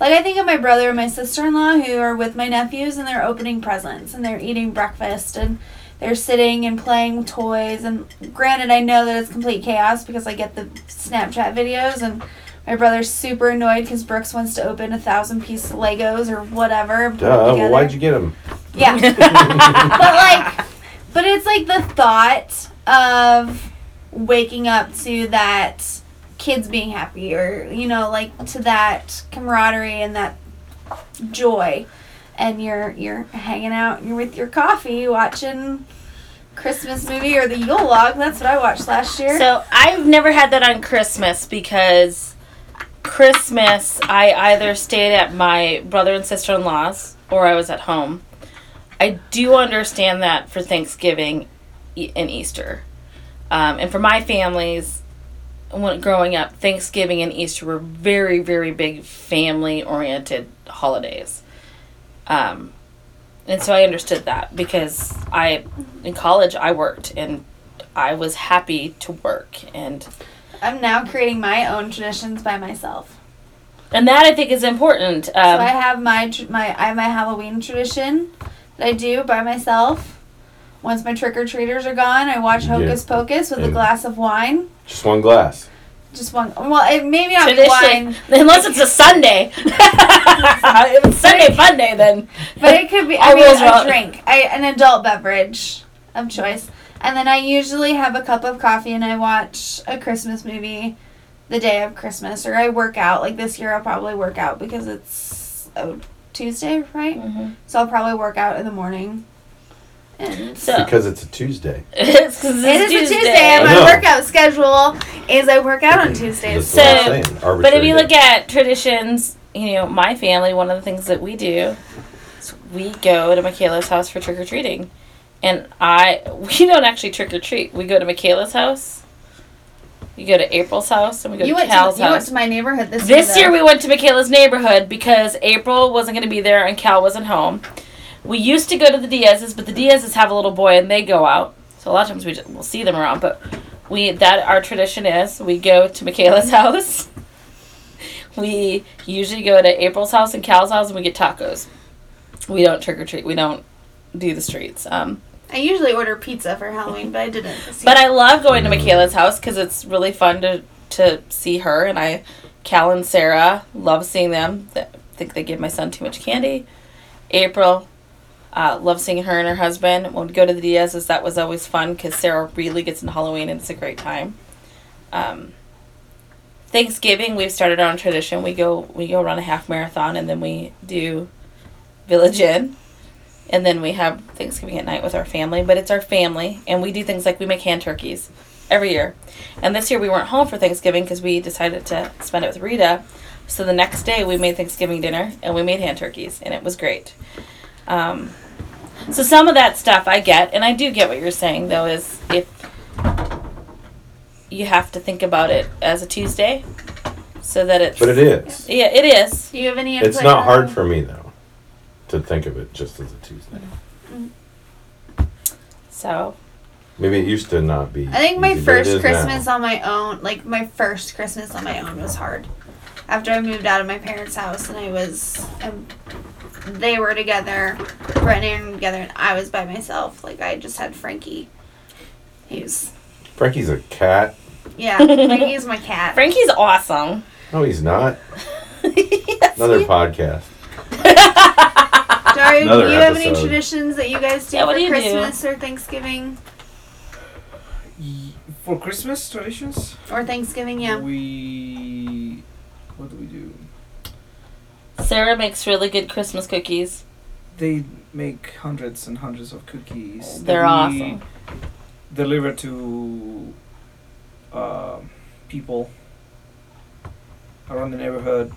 like I think of my brother and my sister in law who are with my nephews and they're opening presents and they're eating breakfast and they're sitting and playing toys. And granted, I know that it's complete chaos because I get the Snapchat videos and my brother's super annoyed because Brooks wants to open a thousand piece Legos or whatever. and put 'em Duh, well, why'd you get them? Yeah. but like but it's like the thought of waking up to that kids being happy or you know like to that camaraderie and that joy and you're you're hanging out and you're with your coffee watching Christmas movie or the Yule log that's what I watched last year So I've never had that on Christmas because Christmas I either stayed at my brother and sister in law's or I was at home. I do understand that for Thanksgiving and Easter. Um, and for my families, when growing up, Thanksgiving and Easter were very, very big family oriented holidays. Um, and so I understood that because I, in college, I worked and I was happy to work. And, I'm now creating my own traditions by myself and that I think is important. Um, so I have my tr- my I have my Halloween tradition that I do by myself once my trick or treaters are gone I watch Yeah. Hocus Pocus with a glass of wine Just one glass. Just one. Well, it maybe not be tradition. wine, Unless it's a Sunday. if it's Sunday fun day, then. but it could be. All I mean, rules a out. drink, I, an adult beverage of choice, and then I usually have a cup of coffee and I watch a Christmas movie, the day of Christmas, or I work out. Like this year, I'll probably work out because it's a Tuesday, right? Mm-hmm. So I'll probably work out in the morning. And So Because it's a Tuesday. it's 'cause it it's is a Tuesday, and my workout schedule is I work out on Tuesdays. That's what I'm So- But if you look at traditions, you know, my family, one of the things that we do is we go to Michaela's house for trick or treating. And I, we don't actually trick or treat. We go to Michaela's house, we go to April's house, and we go you to Cal's to you went house. to my neighborhood this year. This year we went to Michaela's neighborhood because April wasn't going to be there and Cal wasn't home. We used to go to the Diaz's, but the Diaz's have a little boy and they go out. So a lot of times we just, we'll see them around, but we that our tradition is we go to Michaela's house. We usually go to April's house and Cal's house and we get tacos. We don't trick or treat. We don't do the streets. Um, I usually order pizza for Halloween, but I didn't. But. I love going to Michaela's house because it's really fun to to see her and I, Cal and Sarah love seeing them. Th- think they give my son too much candy. April, uh, love seeing her and her husband. When we go to the Diaz's, that was always fun because Sarah really gets into Halloween and it's a great time. Um, Thanksgiving, we've started our own tradition. We go we go run a half marathon and then we do Village Inn. And then we have Thanksgiving at night with our family, but it's our family, and we do things like we make hand turkeys every year. And this year we weren't home for Thanksgiving because we decided to spend it with Rita. So the next day we made Thanksgiving dinner and we made hand turkeys, and it was great. Um, so some of that stuff I get, and I do get what you're saying though, is if you have to think about it as a Tuesday, so that it's. But it is. Yeah, it is. Do you have any? input It's not hard for me though to think of it just as a Tuesday. So Maybe it used to not be. I think my easy, but it first is Christmas now. on my own, like my first Christmas on my own, was hard. After I moved out of my parents' house and I was um, they were together, Brett and Aaron were together, and I was by myself. Like I just had Frankie. He's Frankie's a cat. yeah, Frankie's my cat. Frankie's awesome. No, he's not. Yes, Another he- podcast. Dario, do Another you have any episode. traditions that you guys do Yeah, what for do you do? Christmas or Thanksgiving Y- For Christmas traditions, or Thanksgiving? Yeah. we what do we do? Sarah makes really good Christmas cookies. They make hundreds and hundreds of cookies. that They're we awesome. Deliver to uh, people around the neighborhood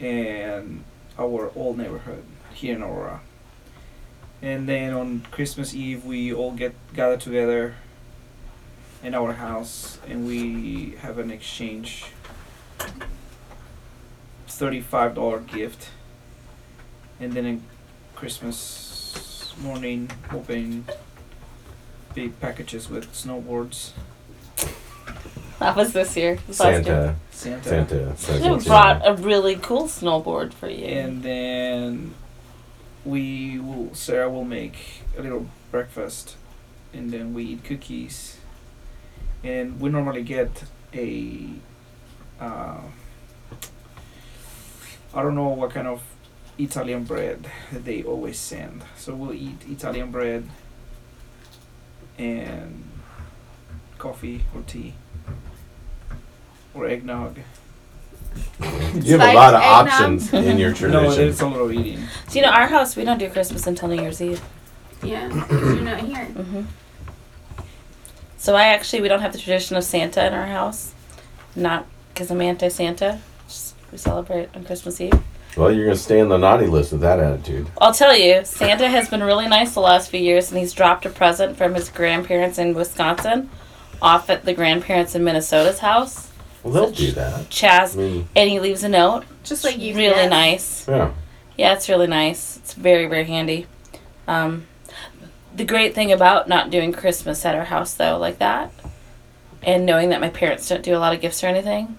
and our old neighborhood here in Aurora. And then on Christmas Eve, we all get gather together in our house and we have an exchange thirty-five dollar gift, and then in Christmas morning, opening big packages with snowboards. That was this year. This last year. Santa. Santa. Santa. They Santa. brought a really cool snowboard for you. And then we will Sarah will make a little breakfast and then we eat cookies. And we normally get a uh, I don't know what kind of Italian bread they always send. So we'll eat Italian bread and coffee or tea or eggnog. You have a lot of Spiced eggnog. options in your No, tradition. there's a lot of eating. So you know, our house we don't do Christmas until New Year's Eve. Yeah. You're not here. hmm So I actually we don't have the tradition of Santa in our house, not because I'm anti-Santa. Just we celebrate on Christmas Eve. well, you're gonna stay on the naughty list with that attitude. I'll tell you, Santa has been really nice the last few years, and he's dropped a present from his grandparents in Wisconsin off at the grandparents in Minnesota's house. Well, they'll Such- do that. I Chaz, mean, and he leaves a note. Just like you. really nice. yeah. Yeah, it's really nice. It's very, very handy. Um, the great thing about not doing Christmas at our house, though, like that, and knowing that my parents don't do a lot of gifts or anything,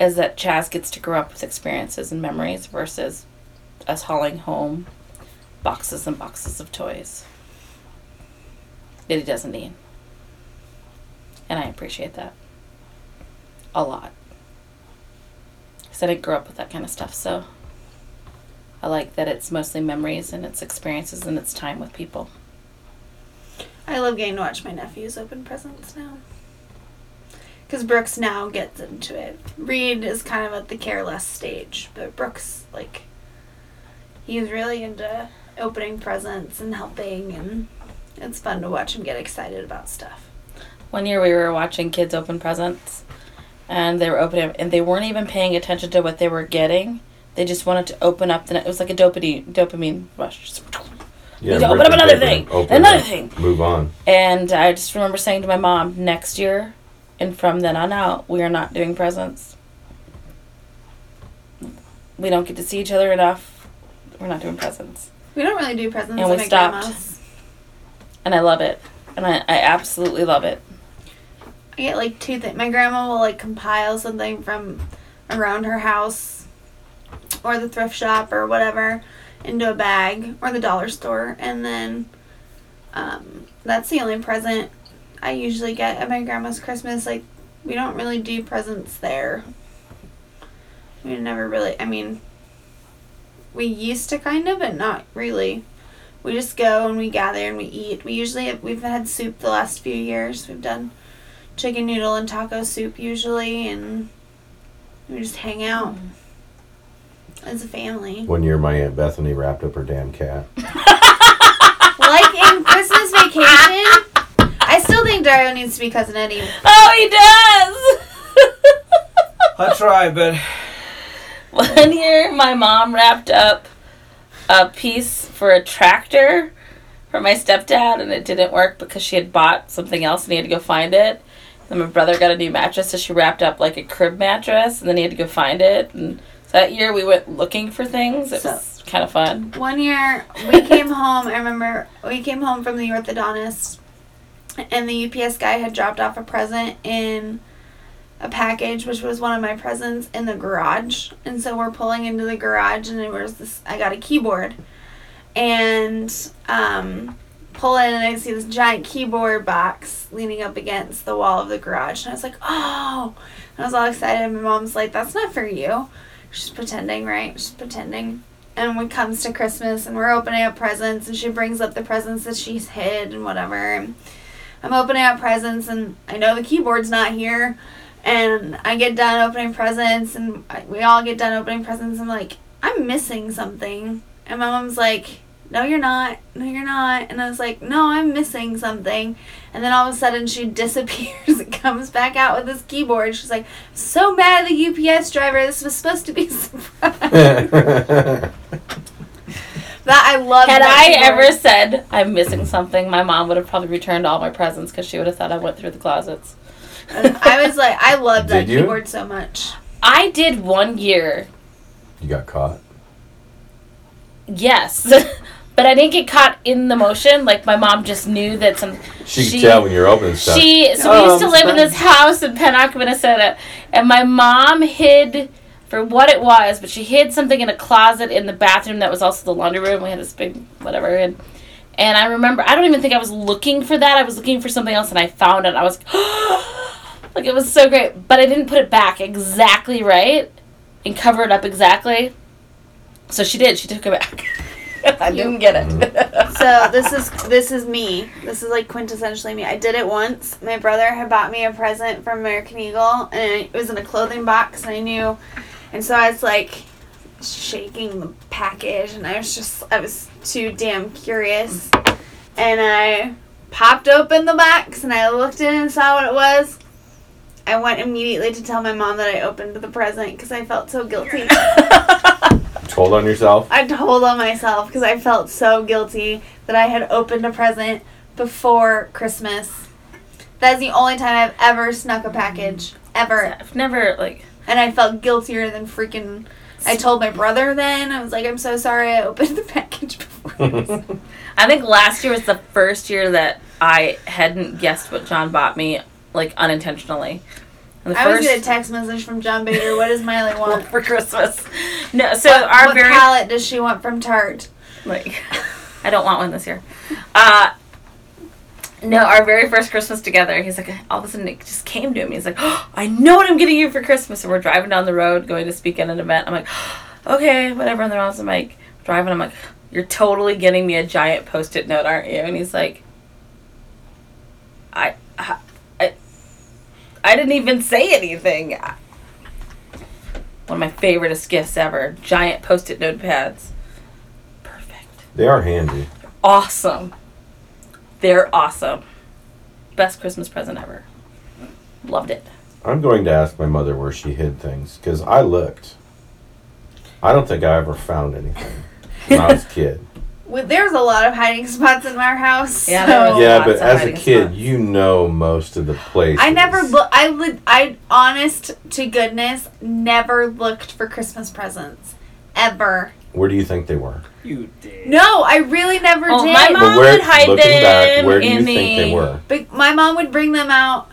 is that Chaz gets to grow up with experiences and memories versus us hauling home boxes and boxes of toys that he doesn't need. And I appreciate that a lot. Because I didn't grow up with that kind of stuff, so. I like that it's mostly memories and it's experiences and it's time with people. I love getting to watch my nephews open presents now. Because Brooks now gets into it. Reed is kind of at the careless stage, but Brooks, like, he's really into opening presents and helping, and it's fun to watch him get excited about stuff. One year we were watching kids open presents and they were opening and they weren't even paying attention to what they were getting. They just wanted to open up the it was like a dopamine dopamine rush. Just- Yeah. Need to rip open up another paper, thing, open another it, thing. Move on. And I just remember saying to my mom, next year and from then on out, we are not doing presents. We don't get to see each other enough. We're not doing presents. We don't really do presents And we my stopped. grandma's. And I love it. And I, I absolutely love it. I get like two things. My grandma will like compile something from around her house or the thrift shop or whatever into a bag or the dollar store, and then um, that's the only present I usually get at my grandma's Christmas. Like, we don't really do presents there. We never really. I mean, we used to kind of, but not really. We just go and we gather and we eat. We usually have, we've had soup the last few years. We've done chicken noodle and taco soup usually, and we just hang out mm. as a family. One year, my aunt Bethany wrapped up her damn cat. like in Christmas vacation, I still think Dario needs to be cousin Eddie. Oh, he does! I try, but One year, my mom wrapped up a piece for a tractor for my stepdad, and it didn't work because she had bought something else and he had to go find it. Then my brother got a new mattress, so she wrapped up like a crib mattress, and then he had to go find it. And so that year, we went looking for things. It So- was kind of fun. One year we came home. I remember we came home from the orthodontist, and the UPS guy had dropped off a present in a package, which was one of my presents, in the garage. And so we're pulling into the garage, and there was this. I got a keyboard, and um, pull in, and I see this giant keyboard box leaning up against the wall of the garage, and I was like, oh! And I was all excited. And my mom's like, "That's not for you." She's pretending, right? She's pretending. And when it comes to Christmas, and we're opening up presents, and she brings up the presents that she's hid and whatever. And I'm opening up presents, and I know the keyboard's not here. And I get done opening presents, and we all get done opening presents. I'm like, I'm missing something. And my mom's like, No, you're not. No, you're not. And I was like, No, I'm missing something. And then all of a sudden, she disappears and comes back out with this keyboard. She's like, So mad at the UPS driver. This was supposed to be a surprise. that I love. Had that I keyboard. ever said I'm missing something, my mom would have probably returned all my presents because she would have thought I went through the closets. I was like, I loved that Did you? keyboard so much. I did one year, you got caught. yes, but I didn't get caught in the motion. Like my mom just knew that some. She, She- could tell when you're opening stuff. She so Oh, we used to I'm live in this house in Pennock, Minnesota, and my mom hid for what it was, but she hid something in a closet in the bathroom that was also the laundry room. We had this big whatever, and and I remember I don't even think I was looking for that. I was looking for something else, and I found it. I was like, it was so great, but I didn't put it back exactly right and cover it up exactly. So she did. She took it back. I didn't get it. Mm-hmm. so this is this is me. This is like quintessentially me. I did it once. My brother had bought me a present from American Eagle, and it was in a clothing box, and I knew, and so I was like shaking the package, and I was just I was too damn curious, and I popped open the box, and I looked in and saw what it was. I went immediately to tell my mom that I opened the present because I felt so guilty. Told on yourself. I told on myself because I felt so guilty that I had opened a present before Christmas. That's the only time I've ever snuck a package. Ever. I've never like. And I felt guiltier than freaking. I told my brother then. I was like, I'm so sorry I opened the package before. I think last year was the first year that I hadn't guessed what John bought me, like unintentionally. I always first get a text message from John Bader. What does Miley want? for Christmas. No, so what our what very palette does she want from Tarte? like, I don't want one this year. Uh, no, our very first Christmas together, he's like, all of a sudden it just came to him. He's like, oh, I know what I'm getting you for Christmas. And we're driving down the road, going to speak at an event. I'm like, okay, whatever. And then I was like, driving. I'm like, you're totally getting me a giant post-it note, aren't you? And he's like, I, I, I, didn't even say anything. One of my favoriteest gifts ever. Giant post-it notepads. Perfect. They are handy. Awesome. They're awesome. Best Christmas present ever. Loved it. I'm going to ask my mother where she hid things because I looked. I don't think I ever found anything when I was a kid. Well, There's a lot of hiding spots in our house. Yeah, so- yeah, but as a kid, spots. you know most of the places. I never look. I li- I honest to goodness never looked for Christmas presents ever. Where do you think they were? You did. No, I really never Oh, did. my mom- where, would hide looking back, them where do you in think they were? But my mom would bring them out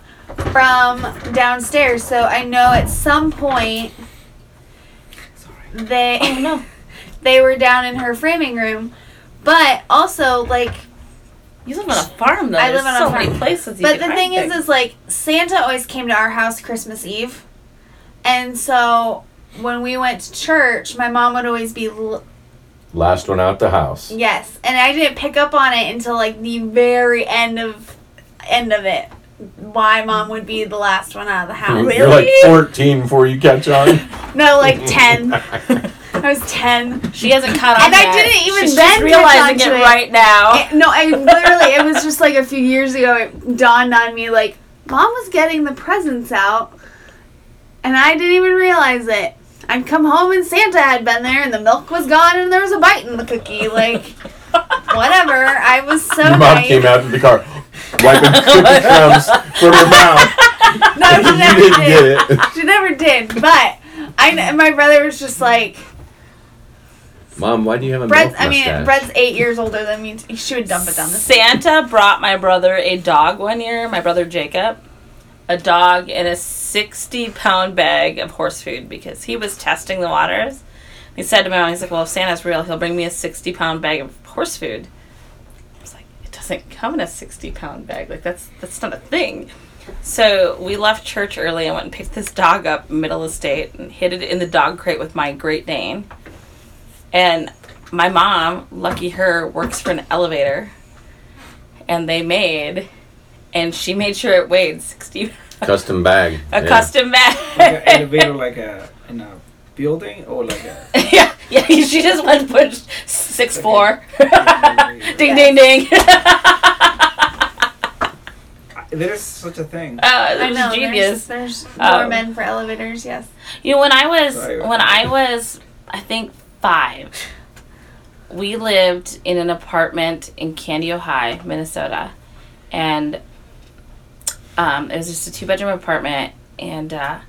from downstairs, so I know at some point they Oh no. they were down in her framing room. But also like You live on a farm though. I There's live on a so many farm. places you But the thing is, things. is like Santa always came to our house Christmas Eve, and so when we went to church, my mom would always be l- Last one out the house. yes, and I didn't pick up on it until like the very end of end of it. Why mom would be the last one out of the house? You're like 14 before you catch on. No, like ten. I was ten. she hasn't caught on And I didn't even She's then just catch realizing on to it, it. right now. It- no, I literally, it was just like a few years ago, it dawned on me like, mom was getting the presents out, and I didn't even realize it. I'd come home and Santa had been there, and the milk was gone, and there was a bite in the cookie. Like, whatever. I was so Your mom naive. came out of the car, wiping cookie crumbs from her mouth. No, she never didn't did. get it. She never did. But I, kn- my brother was just like, Mom, why do you have a Brett's. milk I mean, mustache? Brett's eight years older than me. She would dump it down the Santa brought my brother a dog one year, my brother Jacob. A a dog in a 60 pound bag of horse food because he was testing the waters. He said to my mom, he's like, well, if Santa's real, he'll bring me a 60 pound bag of horse food. I was like, it doesn't come in a 60 pound bag. Like, that's, that's not a thing. So we left church early and went and picked this dog up middle of the state and hid it in the dog crate with my Great Dane. And my mom, lucky her, works for an elevator. And they made, and she made sure it weighed 60, Custom bag. a Yeah. custom Like an bag. elevator, like a in a building, or like a. yeah, yeah, she just went and put six four. ding, ding, ding. There is such a thing. Uh, I know. genius. There's, there's Um, more men for elevators. Yes. You know, when I was Sorry. when I was, I think five, we lived in an apartment in Kandiyohi, Minnesota, and um, it was just a two bedroom apartment, and uh,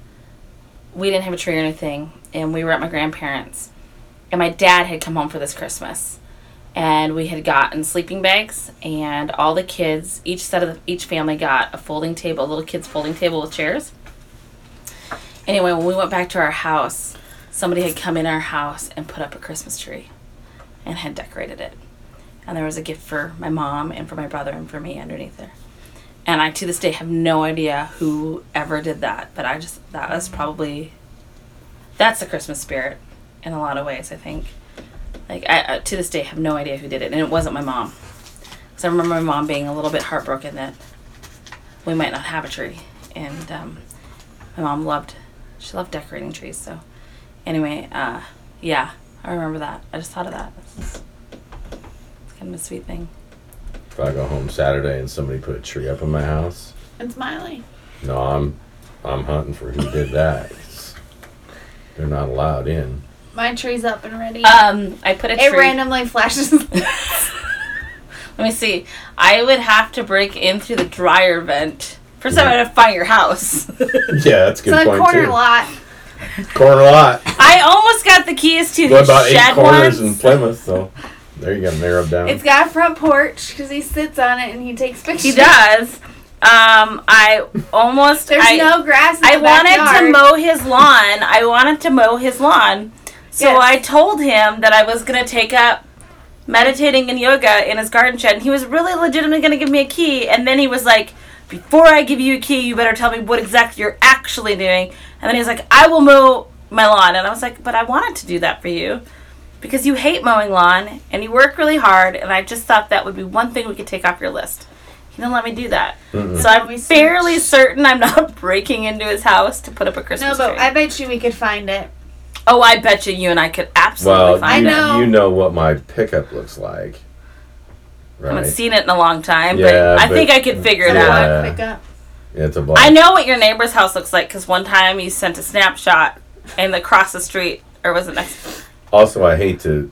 we didn't have a tree or anything, and we were at my grandparents, and my dad had come home for this Christmas. And we had gotten sleeping bags, and all the kids, each set of the, each family got a folding table, a little kids' folding table with chairs. Anyway, when we went back to our house, somebody had come in our house and put up a Christmas tree and had decorated it. And there was a gift for my mom and for my brother and for me underneath there. And I to this day have no idea who ever did that, but I just that was probably that's the Christmas spirit in a lot of ways, I think. Like I, to this day have no idea who did it and it wasn't my mom. Cuz I remember my mom being a little bit heartbroken that we might not have a tree and um, my mom loved she loved decorating trees so anyway uh yeah i remember that i just thought of that it's, it's kind of a sweet thing If I go home Saturday and somebody put a tree up in my house, It's Miley. no, I'm I'm hunting for who did that. They're not allowed in. My tree's up and ready. um i put a tree. it tree randomly flashes. let me see i would have to break in through the dryer vent first time i would find your house Yeah, that's a it's good a point corner too. lot. Corner lot. i almost got the keys to Go the about eight shed corners once in Plymouth, so there you go, narrowed down. It's got a front porch because he sits on it and he takes pictures. he does um i almost There's I, no grass. In I the wanted backyard. to mow his lawn. I wanted to mow his lawn. So Yes. I told him that I was going to take up meditating and yoga in his garden shed. And he was really legitimately going to give me a key. And then he was like, Before I give you a key, you better tell me what exactly you're actually doing. And then he's like, I will mow my lawn. And I was like, But I wanted to do that for you because you hate mowing lawn and you work really hard. And I just thought that would be one thing we could take off your list. He didn't let me do that. Mm-mm. So I'm We fairly certain I'm not breaking into his house to put up a Christmas tree. No, but tree. I bet you we could find it. oh, I bet you you and I could absolutely well, find you, it. know. you know what my pickup looks like, I haven't seen it in a long time, Yeah, but I but- think I could figure it Yeah. out. Black pickup. It's a black. I know what your neighbor's house looks like because one time you sent a snapshot and across the street, or was it next? Also, I hate to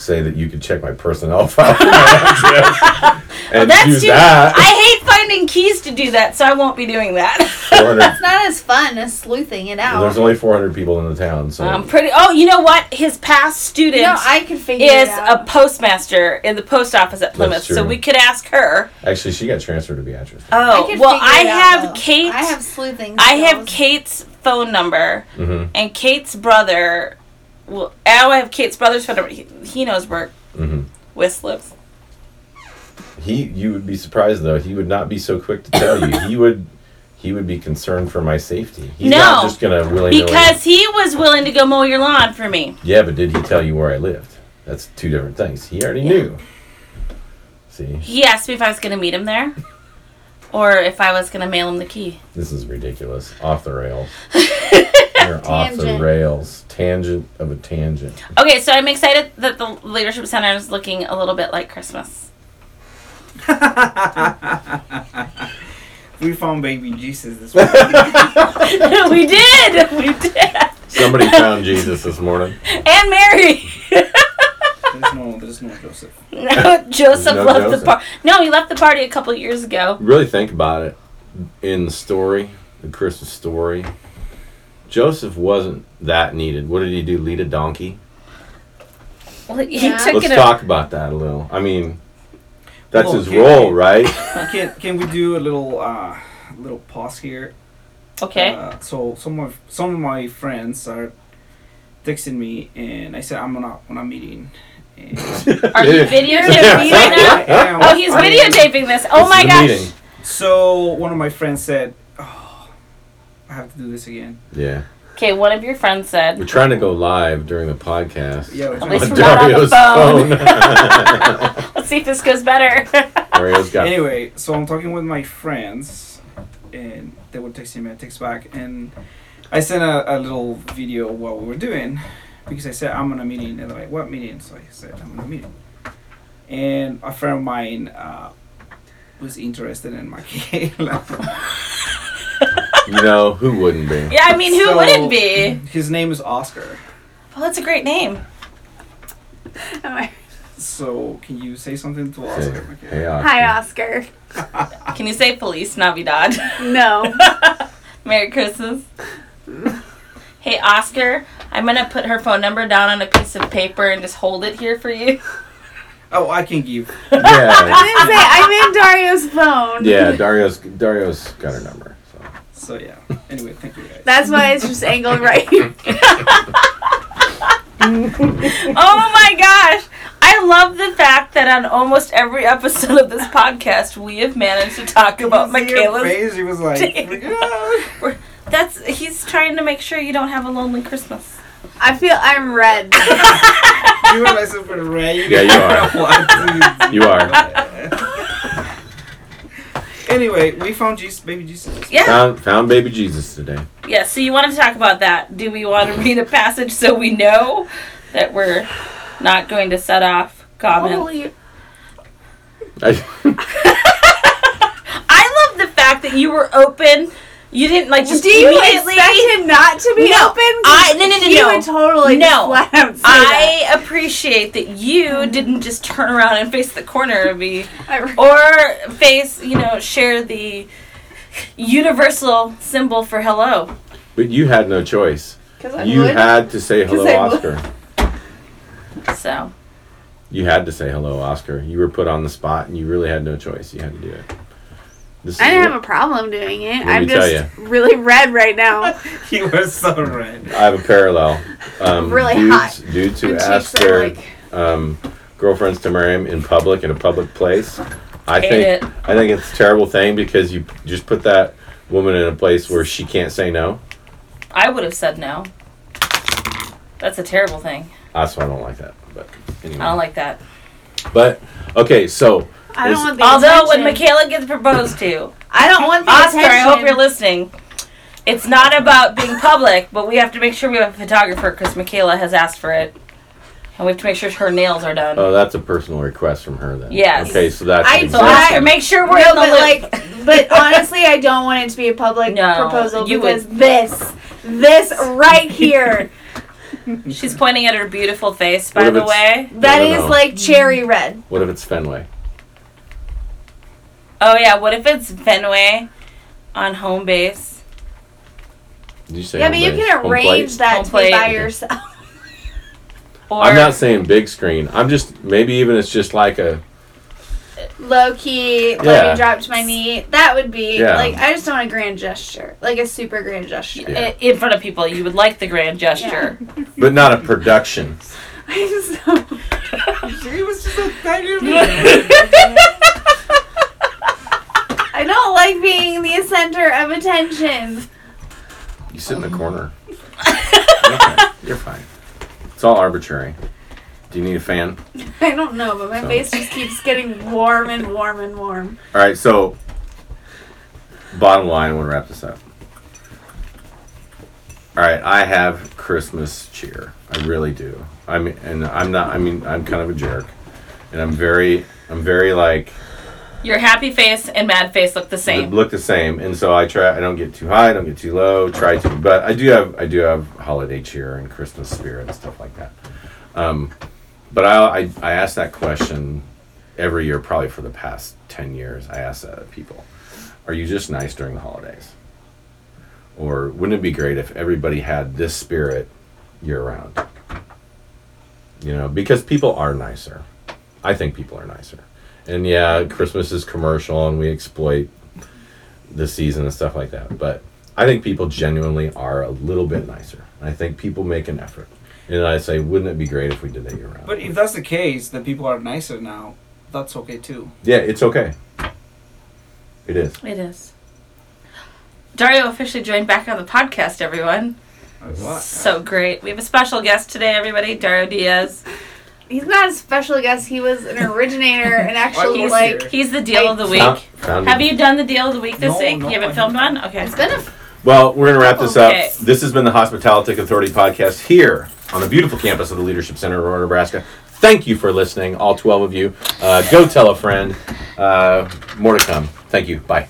say that you could check my personnel file for my and That's use too. that. I hate finding keys to do that, so I won't be doing that. 400 It's not as fun as sleuthing it out. There's only 400 people in the town, so I'm pretty. Oh, you know what? His past student no, I could figure is it a postmaster in the post office at Plymouth, so we could ask her. actually she got transferred to Beatrice. Oh, could well, I it out, have though. Kate. I have sleuthing. I have. Kate's phone number, hmm and Kate's brother. Well, now I have Kate's brother's phone number. He, he knows where hmm Whist lives. He, you would be surprised though. He would not be so quick to tell you. He would, he would be concerned for my safety. He's not No, just gonna willy Because he was willing to go mow your lawn for me. Yeah, but did he tell you where I lived? That's two different things. He already knew. See, He asked me if I was going to meet him there, or if I was going to mail him the key. this is ridiculous. Off the rails. You're off the rails. Tangent of a tangent. Okay, so I'm excited that the leadership center is looking a little bit like Christmas. we found baby Jesus this morning. we did, we did, Somebody found Jesus this morning. and Mary. there's no, there's no Joseph. no, Joseph no left Joseph. the party. No, he left the party a couple years ago. Really think about it. In the story, the Christmas story, Joseph wasn't that needed. What did he do? Lead a donkey? Well, he Yeah. took Let's it. talk about that a little. I mean, that's Well, his okay. role, right? Can can we do a little uh little pause here? Okay. Uh, so some of some of my friends are texting me, and I said I'm on a on a meeting. And Are you videotaping right now? Oh, he's I mean, videotaping this. Oh This my gosh. meeting. So one of my friends said, "Oh, I have to do this again." Yeah. Okay, one of your friends said. We're trying to go live during the podcast. Yeah, we're At least to- we're not on the phone. phone. Let's see if this goes better. Dario's got Anyway, so I'm talking with my friends, and they were texting me. I text back, and I sent a, a little video of what we were doing because I said I'm on a meeting, and they're like, "What meeting?" So I said I'm on a meeting, and a friend of mine uh, was interested in Michaela. You know who wouldn't be? yeah, I mean, who So, wouldn't be? His name is Oscar. Well, that's a great name. Am I- So can you say something to Say, Oscar? Michaela? hey, Oscar. Hi, Oscar. Can you say Feliz Navidad? No. Merry Christmas. hey, Oscar, I'm going to put her phone number down on a piece of paper and just hold it here for you. Oh, I can give. Yeah. I didn't say I'm in Dario's phone. Yeah, Dario's Dario's got her number. So. So yeah. Anyway, thank you guys. That's why it's just angled right. oh my gosh. I love the fact that on almost every episode of this podcast, we have managed to talk about You see her Michaela's. face, She was like, Dang. "Yeah." That's he's trying to make sure you don't have a lonely Christmas. I feel I'm red. you are myself are ready. Yeah, you are. You are. Anyway, we found Jesus, baby Jesus. Yeah. Found found baby Jesus today. Yeah, so you wanted to talk about that. Do we want to read a passage so we know that we're not going to set off comments? Holy. I, I love the fact that you were open. You didn't like just Do you immediately. expect him not to be No, open? I- no, no, no, He no. would totally No. just flat out say that. I appreciate that you didn't just turn around and face the corner of me, or face, you know, share the universal symbol for hello. but you had no choice. You would. had to say hello, Oscar. So You had to say hello, Oscar. You were put on the spot, and you really had no choice. You had to do it. This I didn't have a problem doing it. Let me I'm tell just really red right now. You were so red. I have a parallel. Um, Really dudes, hot. Dudes who My ask their like, um, girlfriends to marry him in public in a public place. I Hate think it. I think it's a terrible thing because you just put that woman in a place where she can't say no. I would have said no. That's a terrible thing. That's why I don't like that. But anyway. I don't like that. But okay, so I don't want the Although when. Michaela gets proposed to, I don't want the Oscar, attention. I hope you're listening. It's not about being public, but we have to make sure we have a photographer because Michaela has asked for it, and we have to make sure her nails are done. oh, that's a personal request from her then. Yes. Okay, so that's I- an so I- make sure we're No, in the but loop. like, but honestly, I don't want it to be a public No, proposal you because this, this right here, She's pointing at her beautiful face, by the way. That is no, is no. like cherry red. What if it's Fenway? Oh yeah, what if it's Fenway on home base? Did you say Yeah, but you base? can arrange that Home to plate. be by yourself. Or I'm not saying big screen. I'm just maybe even it's just like a Low key, Yeah. let me drop to my knee. That would be Yeah. like I just don't want a grand gesture, like a super grand gesture. Yeah. in front of people. You would like the grand gesture. but not a production. I'm so. She was just a tiny I don't like being the center of attention. You sit in the oh. corner. You're fine. You're fine. It's all arbitrary. Do you need a fan? I don't know, but my So- face just keeps getting warm and warm and warm. All right, so bottom line, I want to wrap this up. All right, I have Christmas cheer. I really do. I mean, and I'm not. I mean, I'm kind of a jerk, and I'm very, I'm very like Your happy face and mad face look the same. look the same, and so I try. I don't get too high, I don't get too low. Try to, but I do have. I do have holiday cheer and Christmas spirit and stuff like that. Um, but I, I, I ask that question every year, probably for the past ten years. I ask that of people: Are you just nice during the holidays? Or wouldn't it be great if everybody had this spirit year round? You know, because people are nicer. I think people are nicer. And yeah, Christmas is commercial and we exploit the season and stuff like that. But I think people genuinely are a little bit nicer. I think people make an effort. And I say, wouldn't it be great if we did that year round? But if that's the case, that people are nicer now, that's okay too. yeah, it's okay. It is. It is. Dario officially joined back on the podcast, everyone. What? So great. We have a special guest today, everybody. Dario Diaz. He's not a special guest. He was an originator and actually he's like here. He's the deal of the week. Found- found Have you done the deal of the week this No, week? no, you haven't I filmed haven't. one? Okay. it's been a Well, we're going to wrap this Okay. up. This has been the Hospitality Authority podcast here on the beautiful campus of the Leadership Center in Aurora, Nebraska. Thank you for listening, all 12 of you. Uh, go tell a friend. Uh, more to come. Thank you. Bye.